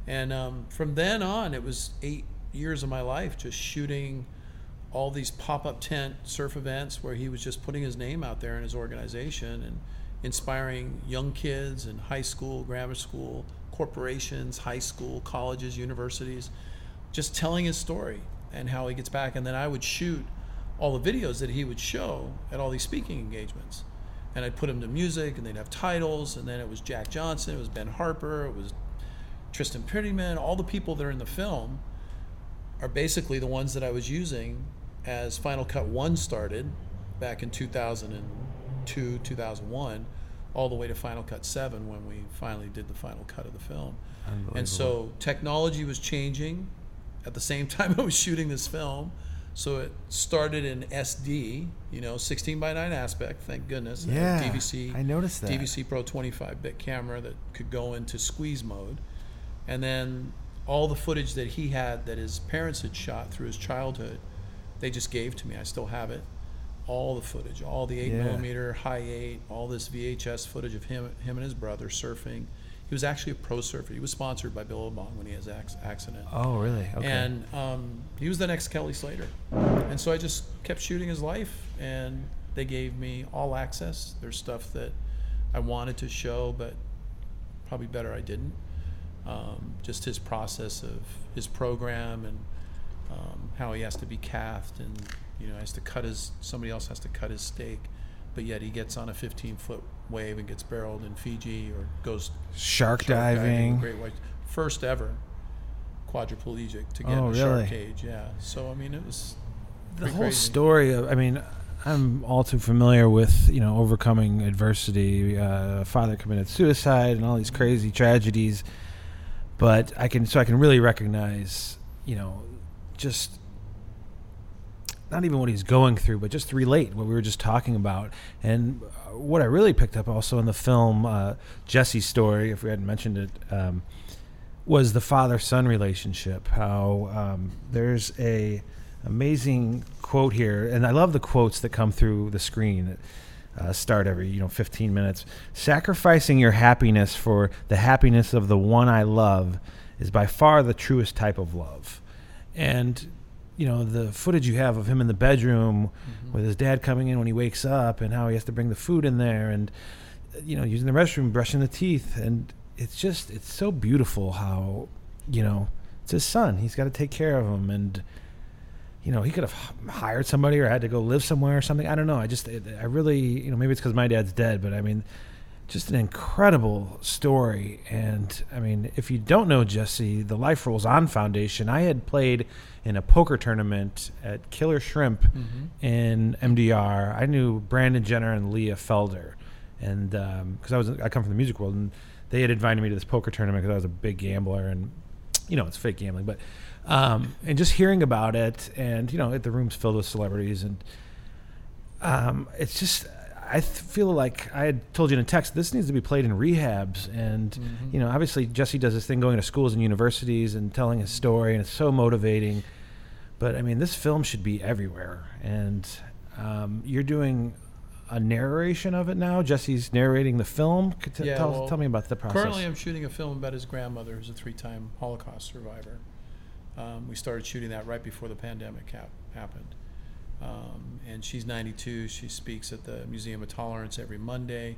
And um, from then on, it was eight years of my life just shooting all these pop-up tent surf events where he was just putting his name out there in his organization and inspiring young kids in high school, grammar school, corporations, high school, colleges, universities, just telling his story and how he gets back. And then I would shoot all the videos that he would show at all these speaking engagements. And I'd put them to music and they'd have titles. And then it was Jack Johnson, it was Ben Harper, it was Tristan Prettyman, all the people that are in the film are basically the ones that I was using as Final Cut 1 started back in 2002, 2001, all the way to Final Cut 7 when we finally did the final cut of the film. And so technology was changing at the same [LAUGHS] time I was shooting this film. So it started in SD, you know, 16 by 9 aspect, thank goodness. Yeah, DVC. I noticed that. DVC Pro 25 bit camera that could go into squeeze mode. And then all the footage that he had that his parents had shot through his childhood, they just gave to me. I still have it. All the footage, all the 8 Yeah. millimeter, Hi8, all this VHS footage of him, him and his brother surfing. He was actually a pro surfer. He was sponsored by Billabong when he has ac- accident. Oh, really? Okay. And um, he was the next Kelly Slater. And so I just kept shooting his life, and they gave me all access. There's stuff that I wanted to show, but probably better I didn't. Um, just his process of his program and um, how he has to be cathed, and you know, has to cut his. Somebody else has to cut his steak, but yet he gets on a 15 foot wave and gets barreled in Fiji or goes Shark with diving. Great white, first ever quadriplegic to get Oh, in a shark cage. Yeah. So I mean, it was the whole crazy. story of, I mean, I'm all too familiar with, you know, overcoming adversity, uh, father committed suicide and all these crazy tragedies. But I can, so I can really recognize, you know, just not even what he's going through, but just relate what we were just talking about. And uh, what I really picked up also in the film, uh, Jesse's story, if we hadn't mentioned it, um, was the father-son relationship. How um, there's a amazing quote here, and I love the quotes that come through the screen. Uh, start every you know 15 minutes. Sacrificing your happiness for the happiness of the one I love is by far the truest type of love. And you know the footage you have of him in the bedroom mm-hmm. with his dad coming in when he wakes up and how he has to bring the food in there and uh, you know using the restroom brushing the teeth. And it's just it's so beautiful how you know it's his son. He's got to take care of him. And you know he could have hired somebody or had to go live somewhere or something. I don't know. I just it, i really you know maybe it's because my dad's dead but i mean just an incredible story. And i mean if you don't know jesse the life rolls on foundation i had played in a poker tournament at killer shrimp in mdr i knew brandon jenner and leah felder. And because i was i come from the music world and they had invited me to this poker tournament because i was a big gambler and you know it's fake gambling but um, and just hearing about it and you know the room's filled with celebrities and um, it's just I feel like I had told you in a text this needs to be played in rehabs and Mm-hmm. you know obviously Jesse does this thing going to schools and universities and telling his story and it's so motivating but I mean this film should be everywhere and um, you're doing a narration of it now Jesse's narrating the film t- Yeah, tell, well, tell me about the process Currently, I'm shooting a film about his grandmother, who's a three-time Holocaust survivor. Um, we started shooting that right before the pandemic hap- happened. Um, and she's 92. She speaks at the Museum of Tolerance every Monday,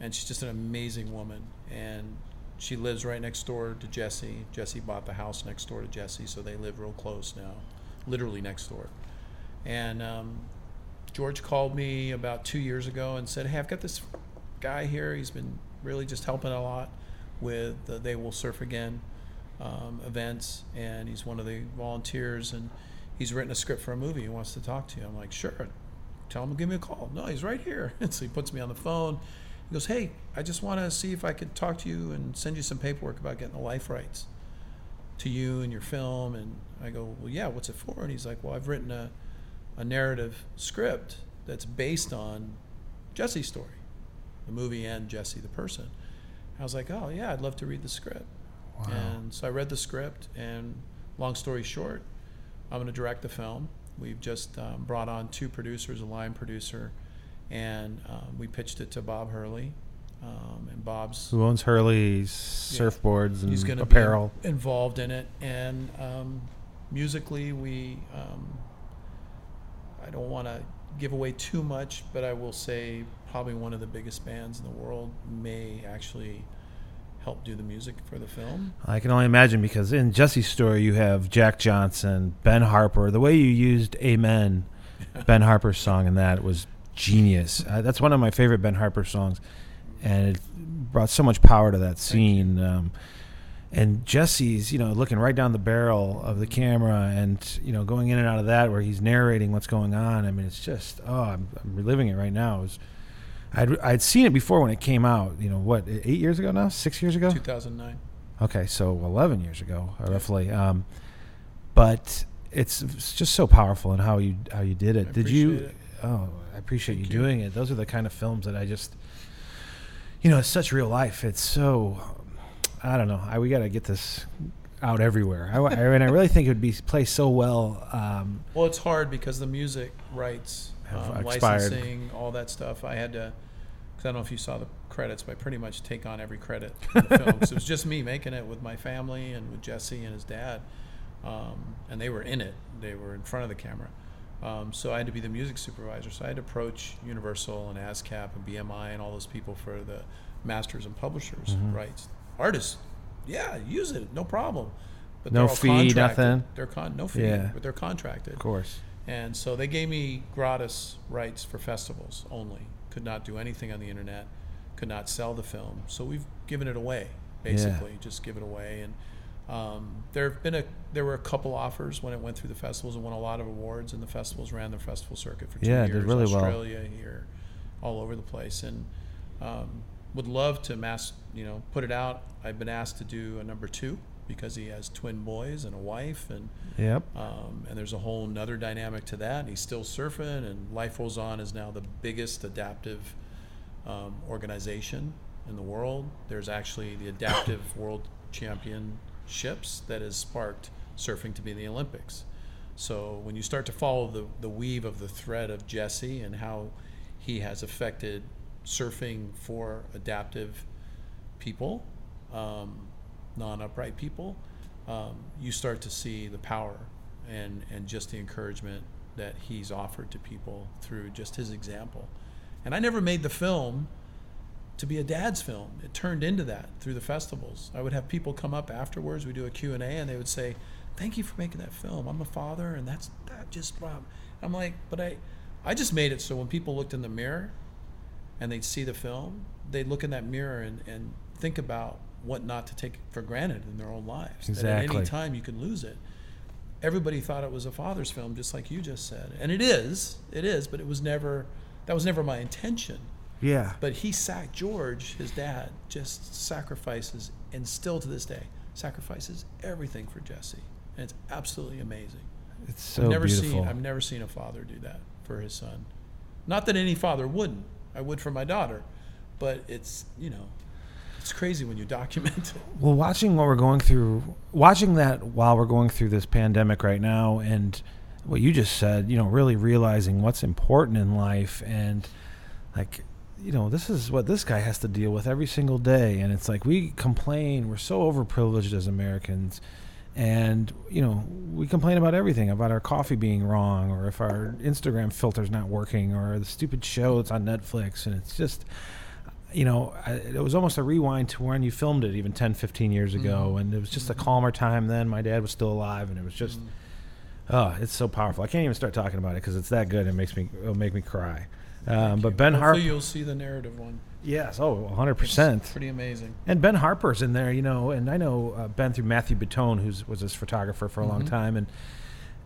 and she's just an amazing woman. And she lives right next door to Jesse. Jesse bought the house next door to Jesse, so they live real close now, literally next door. And um, George called me about two years ago and said, "Hey, I've got this guy here. He's been really just helping a lot with the They Will Surf Again um, events, and he's one of the volunteers. And he's written a script for a movie. He wants to talk to you. I'm like, sure. Tell him to give me a call. No, he's right here. [LAUGHS] And so he puts me on the phone. He goes, hey, I just want to see if I could talk to you and send you some paperwork about getting the life rights to you and your film. And I go, well, yeah. What's it for? And he's like, well, I've written a a narrative script that's based on Jesse's story, the movie and Jesse the person. I was like, oh yeah, I'd love to read the script. Wow. And so I read the script, and long story short, I'm going to direct the film. We've just um, brought on two producers, a line producer, and um, we pitched it to Bob Hurley. Um, and Bob's who owns Hurley's Yeah. surfboards and he's to apparel be involved in it and um, musically we um, i don't want to give away too much but i will say probably one of the biggest bands in the world may actually help do the music for the film I can only imagine because in Jesse's story you have Jack Johnson, Ben Harper. The way you used "Amen," [LAUGHS] Ben Harper's song in that was genius. Uh, that's one of my favorite Ben Harper songs, and it brought so much power to that scene. Um, and Jesse's, you know, looking right down the barrel of the camera, and you know, going in and out of that, where he's narrating what's going on. I mean, it's just, oh, I'm, I'm reliving it right now. It was, I'd I'd seen it before when it came out. You know, what, eight years ago now, six years ago. 2009 Okay, so 11 years ago, roughly. Um, but it's, it's just so powerful in how you how you did it. I did you? it. Oh, I appreciate you, you. doing it. Those are the kind of films that I just, you know, it's such real life. It's so, I don't know. I we got to get this out everywhere. I, I, and I really think it would be placed so well. Um, Well, it's hard because the music rights, Have um, expired. licensing, all that stuff. I had to, because I don't know if you saw the credits, but I pretty much take on every credit in the film. 'Cause it was just me making it with my family and with Jesse and his dad, um, and they were in it. They were in front of the camera. Um, so I had to be the music supervisor. So I had to approach Universal and ASCAP and BMI and all those people for the masters and publishers Mm-hmm. rights. Artists, yeah, use it, no problem. But No fee, contracted. nothing? They're con no fee, Yeah. but they're contracted. of course. And so they gave me gratis rights for festivals only. Could not do anything on the internet. Could not sell the film. So we've given it away, basically. Just give it away. And um, there have been a there were a couple offers when it went through the festivals and won a lot of awards. And the festivals ran the festival circuit for two Yeah, years. did really well. Australia here, all over the place. And um, would love to mass you know put it out. I've been asked to do a number two because he has twin boys and a wife and Yep. um, and there's a whole nother dynamic to that. He's still surfing, and Life goes On is now the biggest adaptive um, organization in the world. There's actually the adaptive [COUGHS] world championships that has sparked surfing to be in the Olympics. So when you start to follow the, the weave of the thread of Jesse and how he has affected surfing for adaptive people, um, non upright people, um, you start to see the power and and just the encouragement that he's offered to people through just his example. And I never made the film to be a dad's film. It turned into that through the festivals. I would have people come up afterwards. We do a Q and A, and they would say, "Thank you for making that film. I'm a father, and that's that just." I'm like, but I, I just made it so when people looked in the mirror, and they'd see the film, they'd look in that mirror and, and think about what not to take for granted in their own lives. That at any time you can lose it. Everybody thought it was a father's film, just like you just said, and it is. It is, but it was never. That was never my intention. Yeah. But he sac George, his dad, just sacrifices, and still to this day, sacrifices everything for Jesse, and it's absolutely amazing. It's so I've never beautiful. seen I've never seen a father do that for his son. Not that any father wouldn't. I would for my daughter, but it's you know, it's crazy when you document it. [LAUGHS] Well, watching what we're going through, watching that while we're going through this pandemic right now, and what you just said, you know, really realizing what's important in life, and like, you know, this is what this guy has to deal with every single day, and it's like we complain, we're so overprivileged as Americans, and you know, we complain about everything, about our coffee being wrong, or if our Instagram filter's not working, or the stupid show that's on Netflix, and it's just you know, it was almost a rewind to when you filmed it even 10, 15 years ago. And it was just a calmer time then. My dad was still alive, and it was just, oh, it's so powerful. I can't even start talking about it because it's that good. It makes me, it'll make me cry. Um, but Ben Hopefully Harper, you'll see the narrative one. yes, oh, 100%. It's pretty amazing. And Ben Harper's in there, you know, and I know uh, Ben through Matthew Batone, who was his photographer for a long Mhm. time, and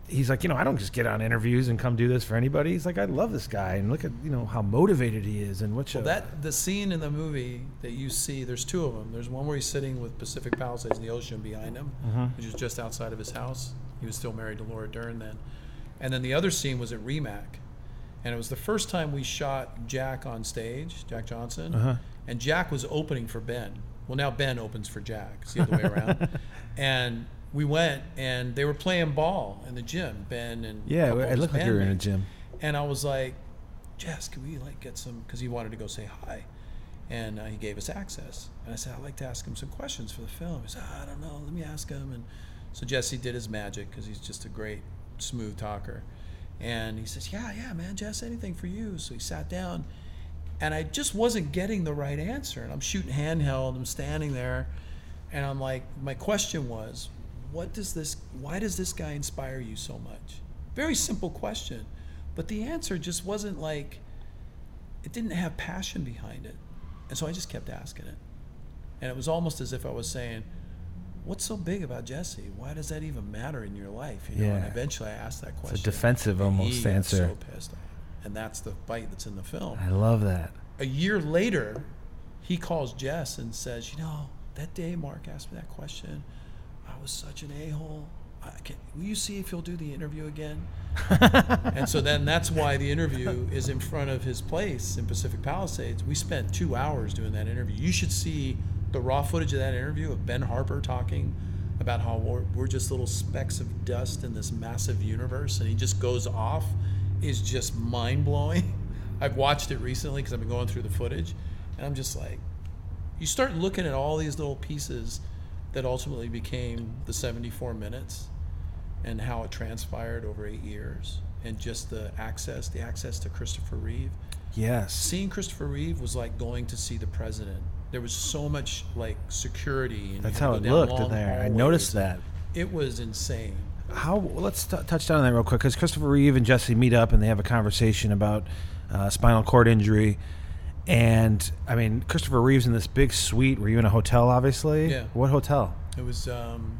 he's like, you know, I don't just get on interviews and come do this for anybody. He's like, I love this guy, and look at you know how motivated he is, and what Well, that the scene in the movie that you see, there's two of them. There's one where he's sitting with Pacific Palisades in the ocean behind him, Mhm. which is just outside of his house. He was still married to Laura Dern then. And then the other scene was at RIMAC, and it was the first time we shot Jack on stage, Jack Johnson, Uh-huh. and Jack was opening for Ben. Well, now Ben opens for Jack. It's the other way around. [LAUGHS] And we went, and they were playing ball in the gym. Ben and yeah, it looked like you were in a gym. And I was like, Jess, can we like get some? Because he wanted to go say hi, and uh, he gave us access. And I said, I'd like to ask him some questions for the film. He said, I don't know, let me ask him. And so Jesse did his magic because he's just a great, smooth talker. And he says, Yeah, yeah, man, Jess, anything for you. So he sat down, and I just wasn't getting the right answer. And I'm shooting handheld. I'm standing there, and I'm like, my question was, what does this? Why does this guy inspire you so much? Very simple question, but the answer just wasn't like. It didn't have passion behind it, and so I just kept asking it, and it was almost as if I was saying. What's so big about Jesse? Why does that even matter in your life? You know, and Yeah. eventually I asked that It's question. a defensive and almost answer. So pissed off, and that's the fight that's in the film I love that. a year later, he calls Jess and says, "You know, that day Mark asked me that question, was such an a-hole. I can, will you see if he'll do the interview again?" [LAUGHS] and so then that's why the interview is in front of his place in Pacific Palisades. We spent two hours doing that interview. You should see the raw footage of that interview of Ben Harper talking about how we're, we're just little specks of dust in this massive universe, and he just goes off. Is just mind blowing. [LAUGHS] I've watched it recently because I've been going through the footage, and I'm just like, you start looking at all these little pieces that ultimately became the 74 minutes and how it transpired over eight years and just the access the access to christopher reeve Yes. seeing christopher reeve was like going to see the president there was so much like security That's how it looked in there. I noticed that. it was insane How? Let's t- touch down on that real quick because Christopher Reeve and Jesse meet up and they have a conversation about uh, spinal cord injury. And I mean, Christopher Reeve's in this big suite. Were you in a hotel? Obviously. Yeah. What hotel? it was um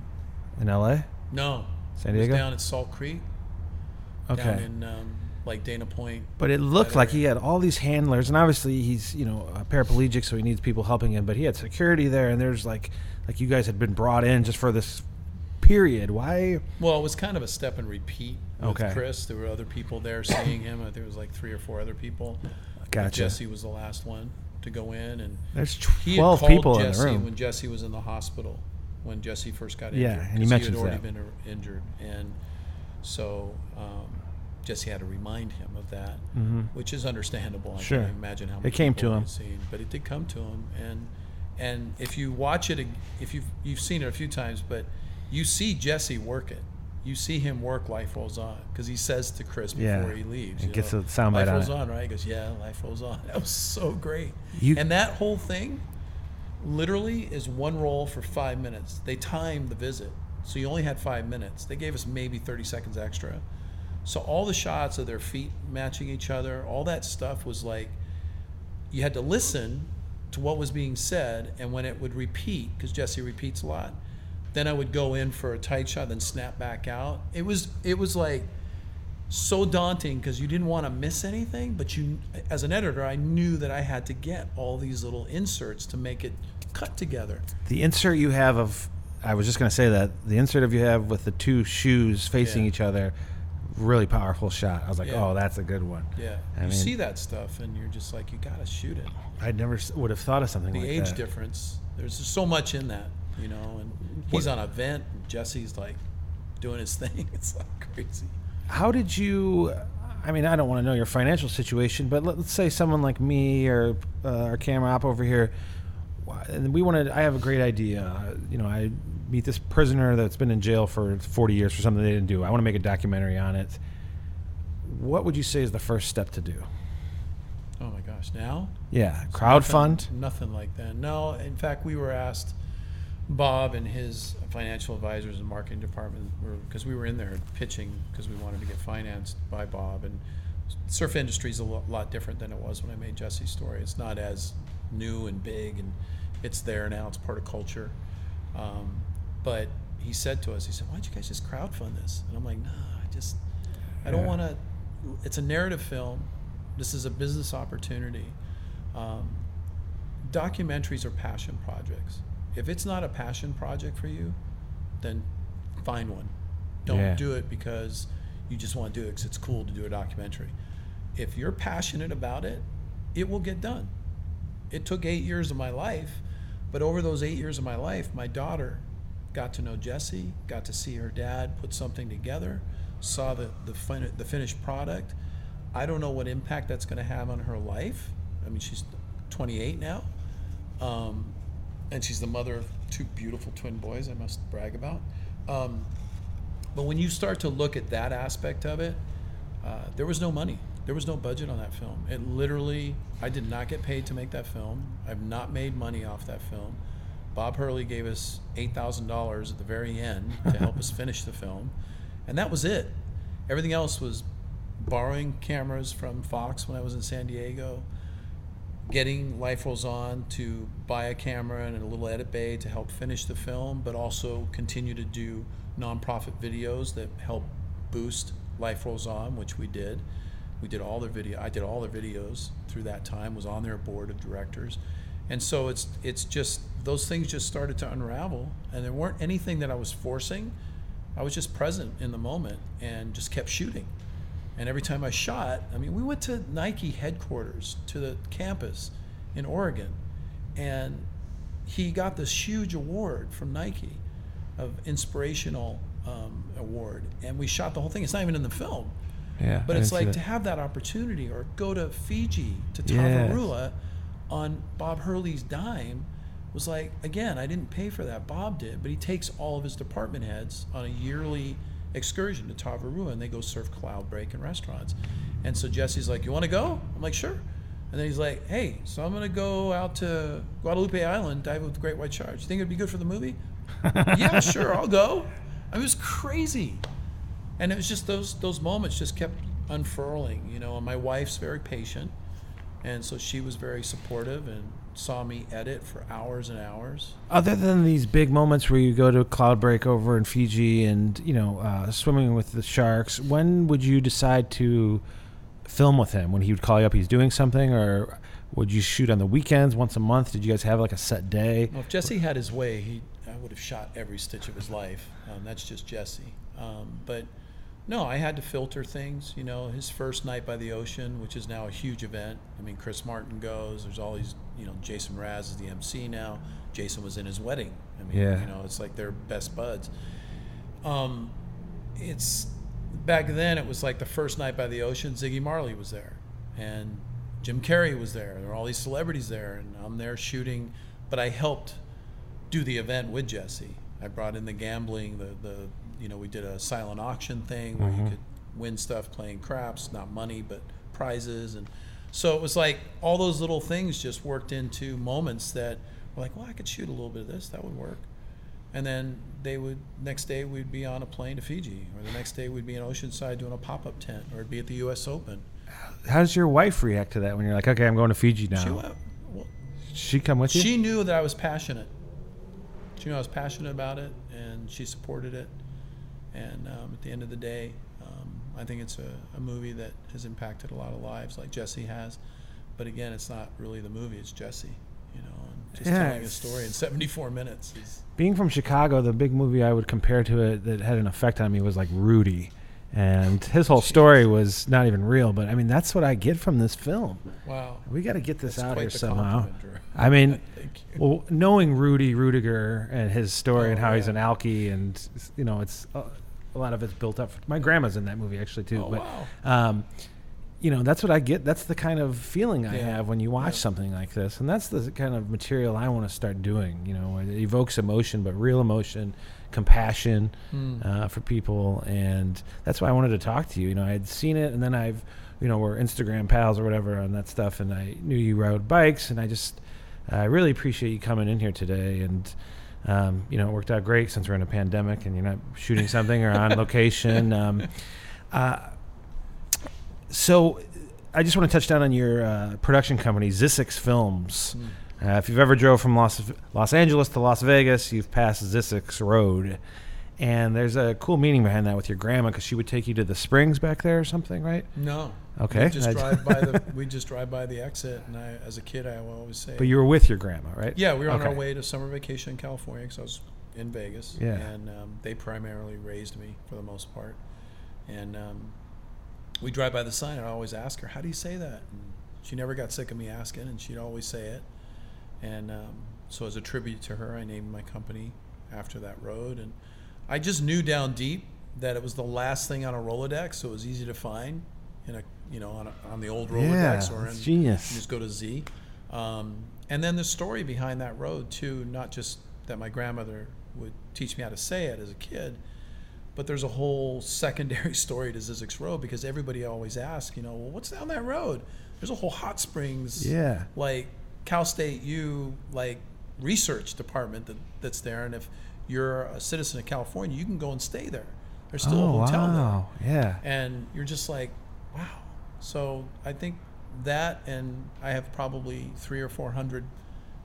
In L.A. no San it was Diego? down at salt creek Okay. down in um, like dana point But it looked like area. he had all these handlers, and obviously he's you know a paraplegic, so he needs people helping him. But he had security there, and there's like like you guys had been brought in just for this period. Why? Well, it was kind of a step and repeat with Okay. Chris. There were other people there seeing him. I think it was like three or four other people. Gotcha. Jesse was the last one to go in, and There's he had twelve called people in Jesse the room. when Jesse was in the hospital. When Jesse first got injured. Yeah, injured, and he 'cause mentions had already that. been uh, injured, and so um, Jesse had to remind him of that, Mhm. which is understandable. I Sure. can't imagine how It came people to him. Seen, but it did come to him, and and if you watch it, ag- if you've you've seen it a few times, but you see Jesse work it. You see him work Life Rolls On because he says to Chris before Yeah. he leaves. He you gets know, a soundbite Life on rolls it. on, right? He goes, "Yeah, life rolls on." [LAUGHS] That was so great. You- and that whole thing, literally, is one roll for five minutes. They timed the visit, so you only had five minutes. They gave us maybe thirty seconds extra. So all the shots of their feet matching each other, all that stuff was like you had to listen to what was being said, and when it would repeat, because Jesse repeats a lot, then I would go in for a tight shot, then snap back out. It was it was like so daunting because you didn't want to miss anything, but you, as an editor, I knew that I had to get all these little inserts to make it cut together. The insert you have of, I was just going to say that the insert of you have with the two shoes facing Yeah. each other, really powerful shot. I was like, Yeah. oh, that's a good one. Yeah, I you mean- see that stuff, and you're just like, you got to shoot it. I never would have thought of something the like that. The age difference. There's just so much in that, you know. And he's on a vent, and Jesse's like doing his [LAUGHS] thing. It's like crazy. How did you? I mean, I don't want to know your financial situation, but let, let's say someone like me or uh, our camera op over here, and we wanted. I have a great idea. Uh, You know, I meet this prisoner that's been in jail for 40 years for something they didn't do. I want to make a documentary on it. What would you say is the first step to do? Oh my gosh! Now Yeah, crowdfund. Nothing, nothing like that. No, in fact, we were asked, Bob and his financial advisors and marketing department, were, because we were in there pitching because we wanted to get financed by Bob. And surf industry is a lo- lot different than it was when I made Jesse's story. It's not as new and big, and it's there now. It's part of culture. Um, but he said to us, he said, "Why don't you guys just crowdfund this?" And I'm like, "No, I just, I don't Yeah. want to. It's a narrative film. This is a business opportunity." Um, documentaries are passion projects. If it's not a passion project for you, then find one. Don't Yeah. do it because you just want to do it because it's cool to do a documentary. If you're passionate about it, it will get done. It took eight years of my life, but over those eight years of my life, my daughter got to know Jesse, got to see her dad put something together, saw the the, fin- the finished product. I don't know what impact that's going to have on her life. I mean, she's 28 now, um, and she's the mother of two beautiful twin boys. I must brag about. Um, but when you start to look at that aspect of it, uh, there was no money. There was no budget on that film. It literally, I did not get paid to make that film. I've not made money off that film. Bob Hurley gave us $8,000 at the very end to help us [LAUGHS] finish the film. And that was it. Everything else was borrowing cameras from Fox when I was in San Diego, getting Life Rolls On to buy a camera and a little edit bay to help finish the film, but also continue to do nonprofit videos that help boost Life Rolls On, which we did. We did all their video. I did all their videos through that time. Was on their board of directors, and so it's it's just those things just started to unravel, and there weren't anything that I was forcing. I was just present in the moment and just kept shooting. And every time I shot, I mean, we went to Nike headquarters, to the campus in Oregon, and he got this huge award from Nike of inspirational um, award. And we shot the whole thing. It's not even in the film. Yeah, But I it's like to have that opportunity or go to Fiji, to Yes. On Bob Hurley's dime was like, again, I didn't pay for that. Bob did, but he takes all of his department heads on a yearly excursion to Tavarua and they go surf Cloudbreak in restaurants. And so Jesse's like, You want to go? I'm like, Sure. And then he's like, Hey, so I'm going to go out to Guadalupe Island, dive with the great white sharks. You think it'd be good for the movie? [LAUGHS] yeah, sure, I'll go. I was crazy and it was just those those moments just kept unfurling you know and my wife's very patient and so she was very supportive and saw me edit for hours and hours Other than these big moments where you go to Cloudbreak over in Fiji and you know uh, swimming with the sharks, when would you decide to film with him? When he would call you up, he's doing something, or would you shoot on the weekends once a month? Did you guys have like a set day? well if jesse had his way he i would have shot every stitch of his life um, that's just jesse um, but no i had to filter things you know his first night by the ocean which is now a huge event. I mean chris martin goes there's all these you know jason mraz is the mc now. Jason was in his wedding. I mean Yeah. you know it's like they're best buds. Um, it's back then it was like the first night by the ocean ziggy marley was there and jim carrey was there. There were all these celebrities there and i'm there shooting but i helped do the event with jesse. I brought in the gambling, the the you know we did a silent auction thing where Mm-hmm. you could win stuff playing craps, not money but prizes, and so it was like all those little things just worked into moments that were like, well, I could shoot a little bit of this, that would work. And then they would next day we'd be on a plane to Fiji, or the next day we'd be in Oceanside doing a pop up tent, or it'd be at the U.S. Open. How does your wife react to that when you're like, okay, I'm going to Fiji now? She went, well, She come with you? She knew that I was passionate. She knew I was passionate about it, and she supported it. And um, at the end of the day, um, I think it's a, a movie that has impacted a lot of lives, like Jesse has. But again, it's not really the movie; it's Jesse. You know, and just Yeah, telling a story in 74 minutes is. Being from Chicago, the big movie I would compare to it that had an effect on me was like Rudy. And his whole story was not even real, but I mean, that's what I get from this film. Wow. We got to get this That's out here somehow. I mean, [LAUGHS] well, knowing Rudy Ruettiger and his story and Oh, how he's an alkie, and you know, it's uh, a lot of it's built up. My grandma's in that movie actually too. Oh, but, wow. um, you know, that's what I get. That's the kind of feeling I Yeah. have when you watch Yeah. something like this, and that's the kind of material I want to start doing. You know, it evokes emotion, but real emotion, compassion Hmm. uh, for people, and that's why I wanted to talk to you. You know, I had seen it, and then I've, you know, we're Instagram pals or whatever on that stuff, and I knew you rode bikes, and I just, I really appreciate you coming in here today, and. Um, you know, it worked out great since we're in a pandemic and you're not shooting something or on location. [LAUGHS] Um, uh, so, I just want to touch down on your uh, production company, Zzyzx Films. Uh, if you've ever drove from Los Los Angeles to Las Vegas, you've passed Zzyzx Road, and there's a cool meaning behind that with your grandma because she would take you to the springs back there or something, right? No. Okay. We just drive by the. [LAUGHS] We just drive by the exit, and I, as a kid, I would always say. But you were with your grandma, right? Yeah, we were on our way to summer vacation in California because I was in Vegas. Yeah. And um, they primarily raised me for the most part. And um, we drive by the sign, and I always ask her, How do you say that? And she never got sick of me asking, and she'd always say it. And um, so, as a tribute to her, I named my company after that road. And I just knew down deep that it was the last thing on a Rolodex, so it was easy to find in a you know on, a, on the old Rolodex Yeah, or in genius. you just go to Z. Um, and then the story behind that road too, not just that my grandmother would teach me how to say it as a kid, but there's a whole [LAUGHS] secondary story to Zzyzx Road because everybody always asks, you know, well, what's down that road? There's a whole hot springs, Yeah. like Cal State U, like research department that, that's there, and if you're a citizen of California, you can go and stay there. There's still oh a hotel there wow! Yeah. and you're just like, wow. So I think that, and I have probably three or four hundred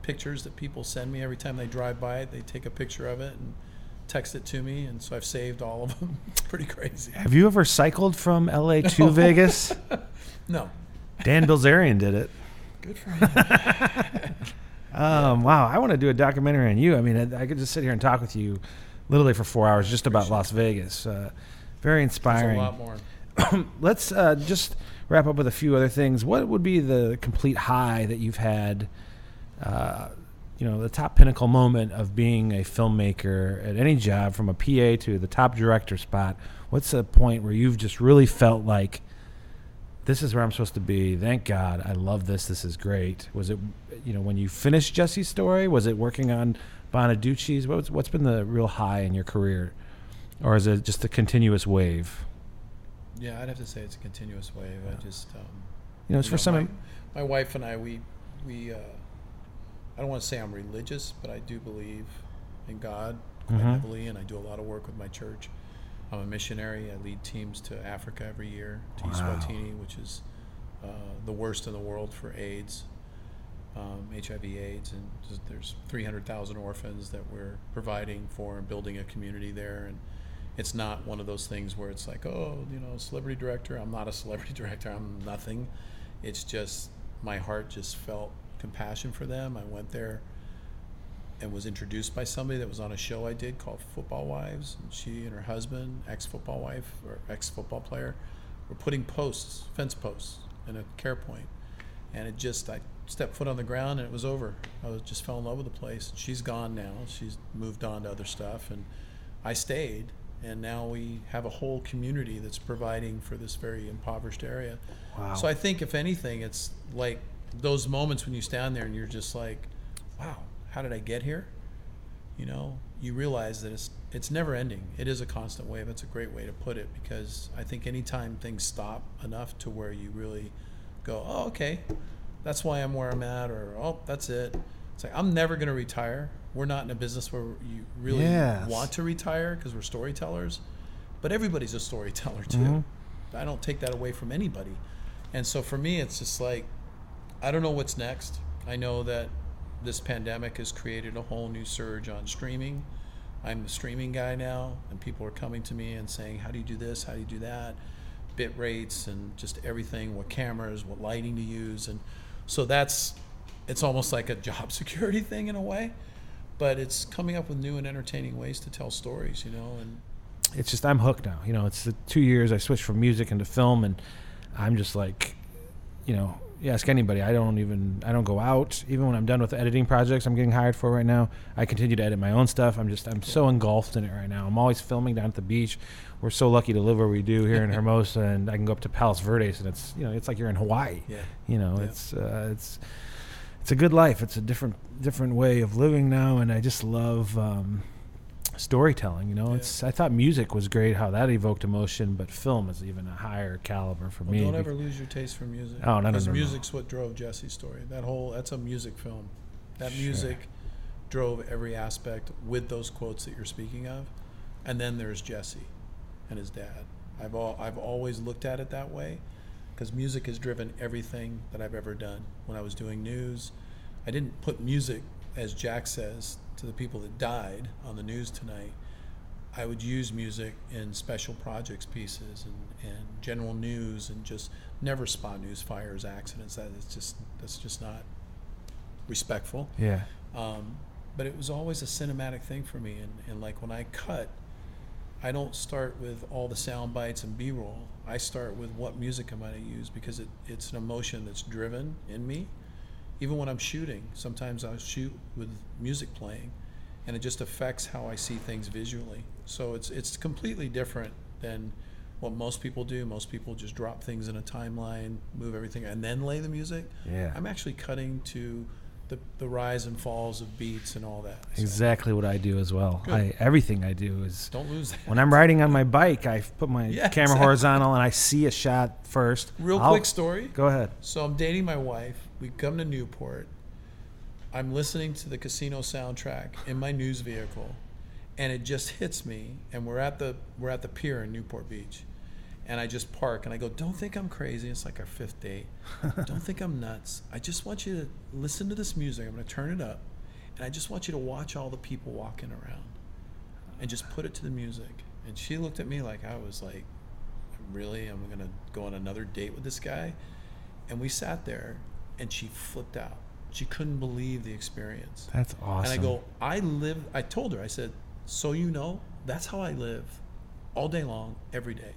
pictures that people send me every time they drive by it. They take a picture of it and text it to me, and so I've saved all of them. [LAUGHS] It's pretty crazy. Have you ever cycled from LA [LAUGHS] to Vegas? [LAUGHS] No, Dan Bilzerian did it. good for him. Um, wow, I want to do a documentary on you. I mean, I, I could just sit here and talk with you literally for four hours just about Las Vegas. Uh, very There's a inspiring. lot more. [CLEARS THROAT] Let's uh, just wrap up with a few other things. What would be the complete high that you've had? Uh, you know, the top pinnacle moment of being a filmmaker at any job, from a PA to the top director spot. What's a point where you've just really felt like this is where I'm supposed to be? Thank God, I love this. This is great. Was it, you know, when you finished Jesse's story? Was it working on Bonaduce's? What's what's been the real high in your career, or is it just a continuous wave? Yeah, I'd have to say it's a continuous wave. I just, um, You know, it's you for some. My, my wife and I, we, we, uh, I don't want to say I'm religious, but I do believe in God quite Mhm. heavily, and I do a lot of work with my church. I'm a missionary. I lead teams to Africa every year, to Wow. Eswatini, which is uh, the worst in the world for AIDS, um, HIV/AIDS, and just, there's 300,000 orphans that we're providing for and building a community there. And it's not one of those things where it's like, oh, you know, celebrity director. I'm not a [LAUGHS] celebrity director. I'm nothing. It's just my heart just felt compassion for them. I went there and was introduced by somebody that was on a show I did called Football Wives. And she and her husband, ex football wife or ex football player, were putting posts, fence posts, in a care point. And it just, I stepped foot on the ground and it was over. I was just fell in love with the place. She's gone now. She's moved on to other stuff. And I stayed. And now we have a whole community that's providing for this very impoverished area. Wow. So I think, if anything, it's like those moments when you stand there and you're just like, wow, how did I get here? You know, you realize that it's it's never ending. It is a constant wave. That's a great way to put it because I think anytime things stop enough to where you really go, oh, okay, that's why I'm where I'm at, or oh, that's it. It's like I'm never going to retire. We're not in a business where you really Yes. want to retire because we're storytellers, but everybody's a storyteller too. Mhm. I don't take that away from anybody. And so for me, it's just like, I don't know what's next. I know that this pandemic has created a whole new surge on streaming. I'm the streaming guy now, and people are coming to me and saying, How do you do this? How do you do that? Bit rates and just everything, what cameras, what lighting to use. And so that's, it's almost like a [LAUGHS] job security thing in a way, but it's coming up with new and entertaining ways to tell stories, you know, and it's just I'm hooked now. You know, it's the two years I switched from music into film, and I'm just like, you know, ask anybody. I don't even I don't go out. Even when I'm done with the editing projects I'm getting hired for right now, I continue to edit my own stuff. I'm just I'm so engulfed in it right now. I'm always filming down at the beach. We're so lucky to live where we do here in [LAUGHS] Hermosa, and I can go up to Palos Verdes, and it's you know it's like you're in Hawaii. yeah. You know, Yeah. it's uh, it's it's a good life. It's a different different way of living now, and I just love um, storytelling. You know, Yeah. it's I thought music was great, how that evoked emotion, but film is even a higher caliber for Well, me. don't ever lose your taste for music. Oh, no, no, Because no, no. music's what drove Jesse's story. That whole that's a music film. That Sure. music drove every aspect with those quotes that you're speaking of. And then there's Jesse and his dad. I've all I've always looked at it that way because music has driven everything that I've ever done. When I was doing news, I didn't put music, as Jack says, to the people that died on the news tonight. I would use music in special projects pieces and, and general news and just never spot news, fires, accidents. That is just that's just not respectful. yeah, Um, but it was always a cinematic thing for me. And, and like when I cut, I don't start with all the sound bites and B-roll. I start with what music am I going to use because it, it's an emotion that's driven in me. Even when I'm shooting, sometimes I'll shoot with music playing, and it just affects how I see things visually. So it's it's completely different than what most people do. Most people just drop things in a timeline, move everything, and then lay the music. yeah, I'm actually cutting to the, the rise and falls of beats and all that. So exactly what I do as well. I everything I do is don't lose that. when I'm riding on my bike, I put my [LAUGHS] Yeah, camera exactly. horizontal and I see a shot first. Real I'll- quick story. Go ahead. So I'm dating my wife. We come to Newport. I'm listening to the casino soundtrack in my news vehicle, and it just hits me. And we're at the we're at the pier in Newport Beach, and I just park and I go, "Don't think I'm crazy." It's like our fifth date. [LAUGHS] Don't think I'm nuts. I just want you to listen to this music. I'm going to turn it up, and I just want you to watch all the people walking around, and just put it to the music. And she looked at me like I was like, "Really? I'm going to go on another date with this guy?" And we sat there, and she flipped out. She couldn't believe the experience. That's awesome. And I go, I live, I told her, I said, so you know, that's how I live all day long, every day.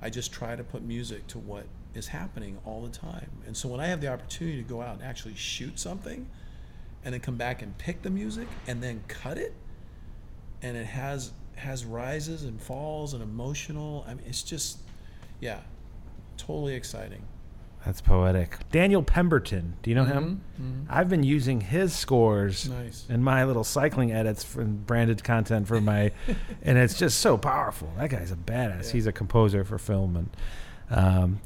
I just try to put music to what is happening all the time. And so when I have the opportunity to go out and actually shoot something and then come back and pick the music and then cut it, and it has has rises and falls and emotional. I mean, it's just, yeah, totally exciting. That's poetic. Daniel Pemberton. Do you know him? Mhm, I've been using his scores Nice. in my little cycling edits for branded content for my, [LAUGHS] and it's just so powerful. That guy's a badass. Yeah. He's a composer for film, and um,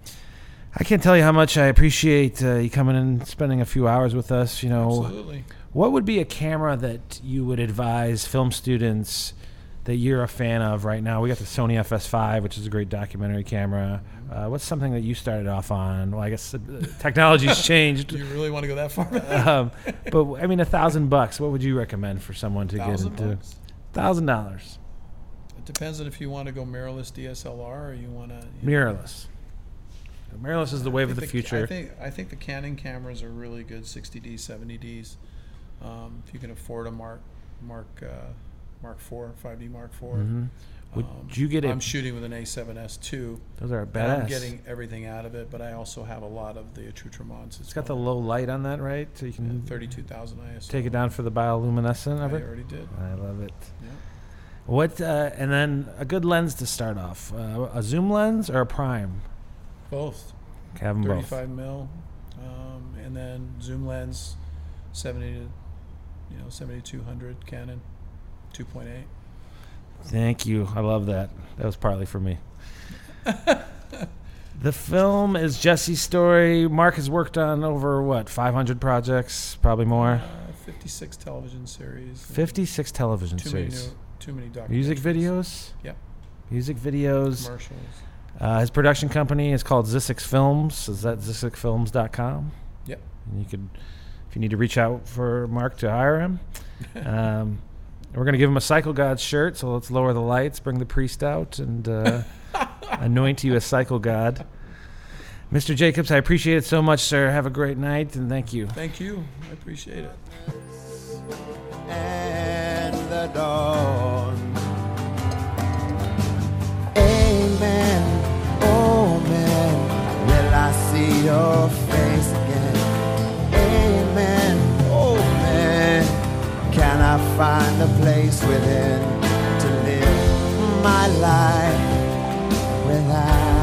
I can't tell you how much I appreciate uh, you coming and spending a few hours with us. You know, Absolutely. what would be a camera that you would advise film students that you're a fan of right now? We got the Sony FS5, which is a great documentary camera. Uh, what's something that you started off on? Well, I guess uh, technology's [LAUGHS] changed. Do you really want to go that far [LAUGHS] um, but I mean, a thousand bucks. What would you recommend for someone to get into? Thousand dollars, It depends on if you want to go mirrorless DSLR or you want to mirrorless. Mirrorless is the wave of the future. I think I think the Canon cameras are really good, 60D, 70Ds. Um, if you can afford a Mark Mark uh, Mark IV, 5D Mark IV. Mhm. Would Um, you get it? I'm shooting with an A7S II. Those are and badass. I'm getting everything out of it, but I also have a lot of the accoutrements. it's got the low light on that, right? So you can 32,000 ISO. take it down for the bioluminescent I of it. already did. I love it. Yeah. What uh, and then a good lens to start off? Uh, a zoom lens or a prime? Both. Have them both. 35 mil, um, and then zoom lens, 70 to, you know, 7200 Canon. 2.8. Thank you. I love that. That was partly for me. [LAUGHS] the film is Jesse's story. Mark has worked on over what 500 projects, probably more. Uh, 56 television series. 56 television Too many, series. new, too many documentaries. Music videos. Yep. Music videos. Commercials. Uh, his production company is called Zzyzx Films. Is that zzyzxfilms.com? Yep. And you could, if you need to reach out for Mark to hire him. [LAUGHS] um, we're going to give him a Cycle God shirt, so let's lower the lights, bring the priest out, and uh, [LAUGHS] anoint you as Cycle God. Mr. Jacobs, I appreciate it so much, sir. Have a great night, and thank you. Thank you. I appreciate it. and the dawn. Amen, oh man, will I see your face Find a place within to live my life without.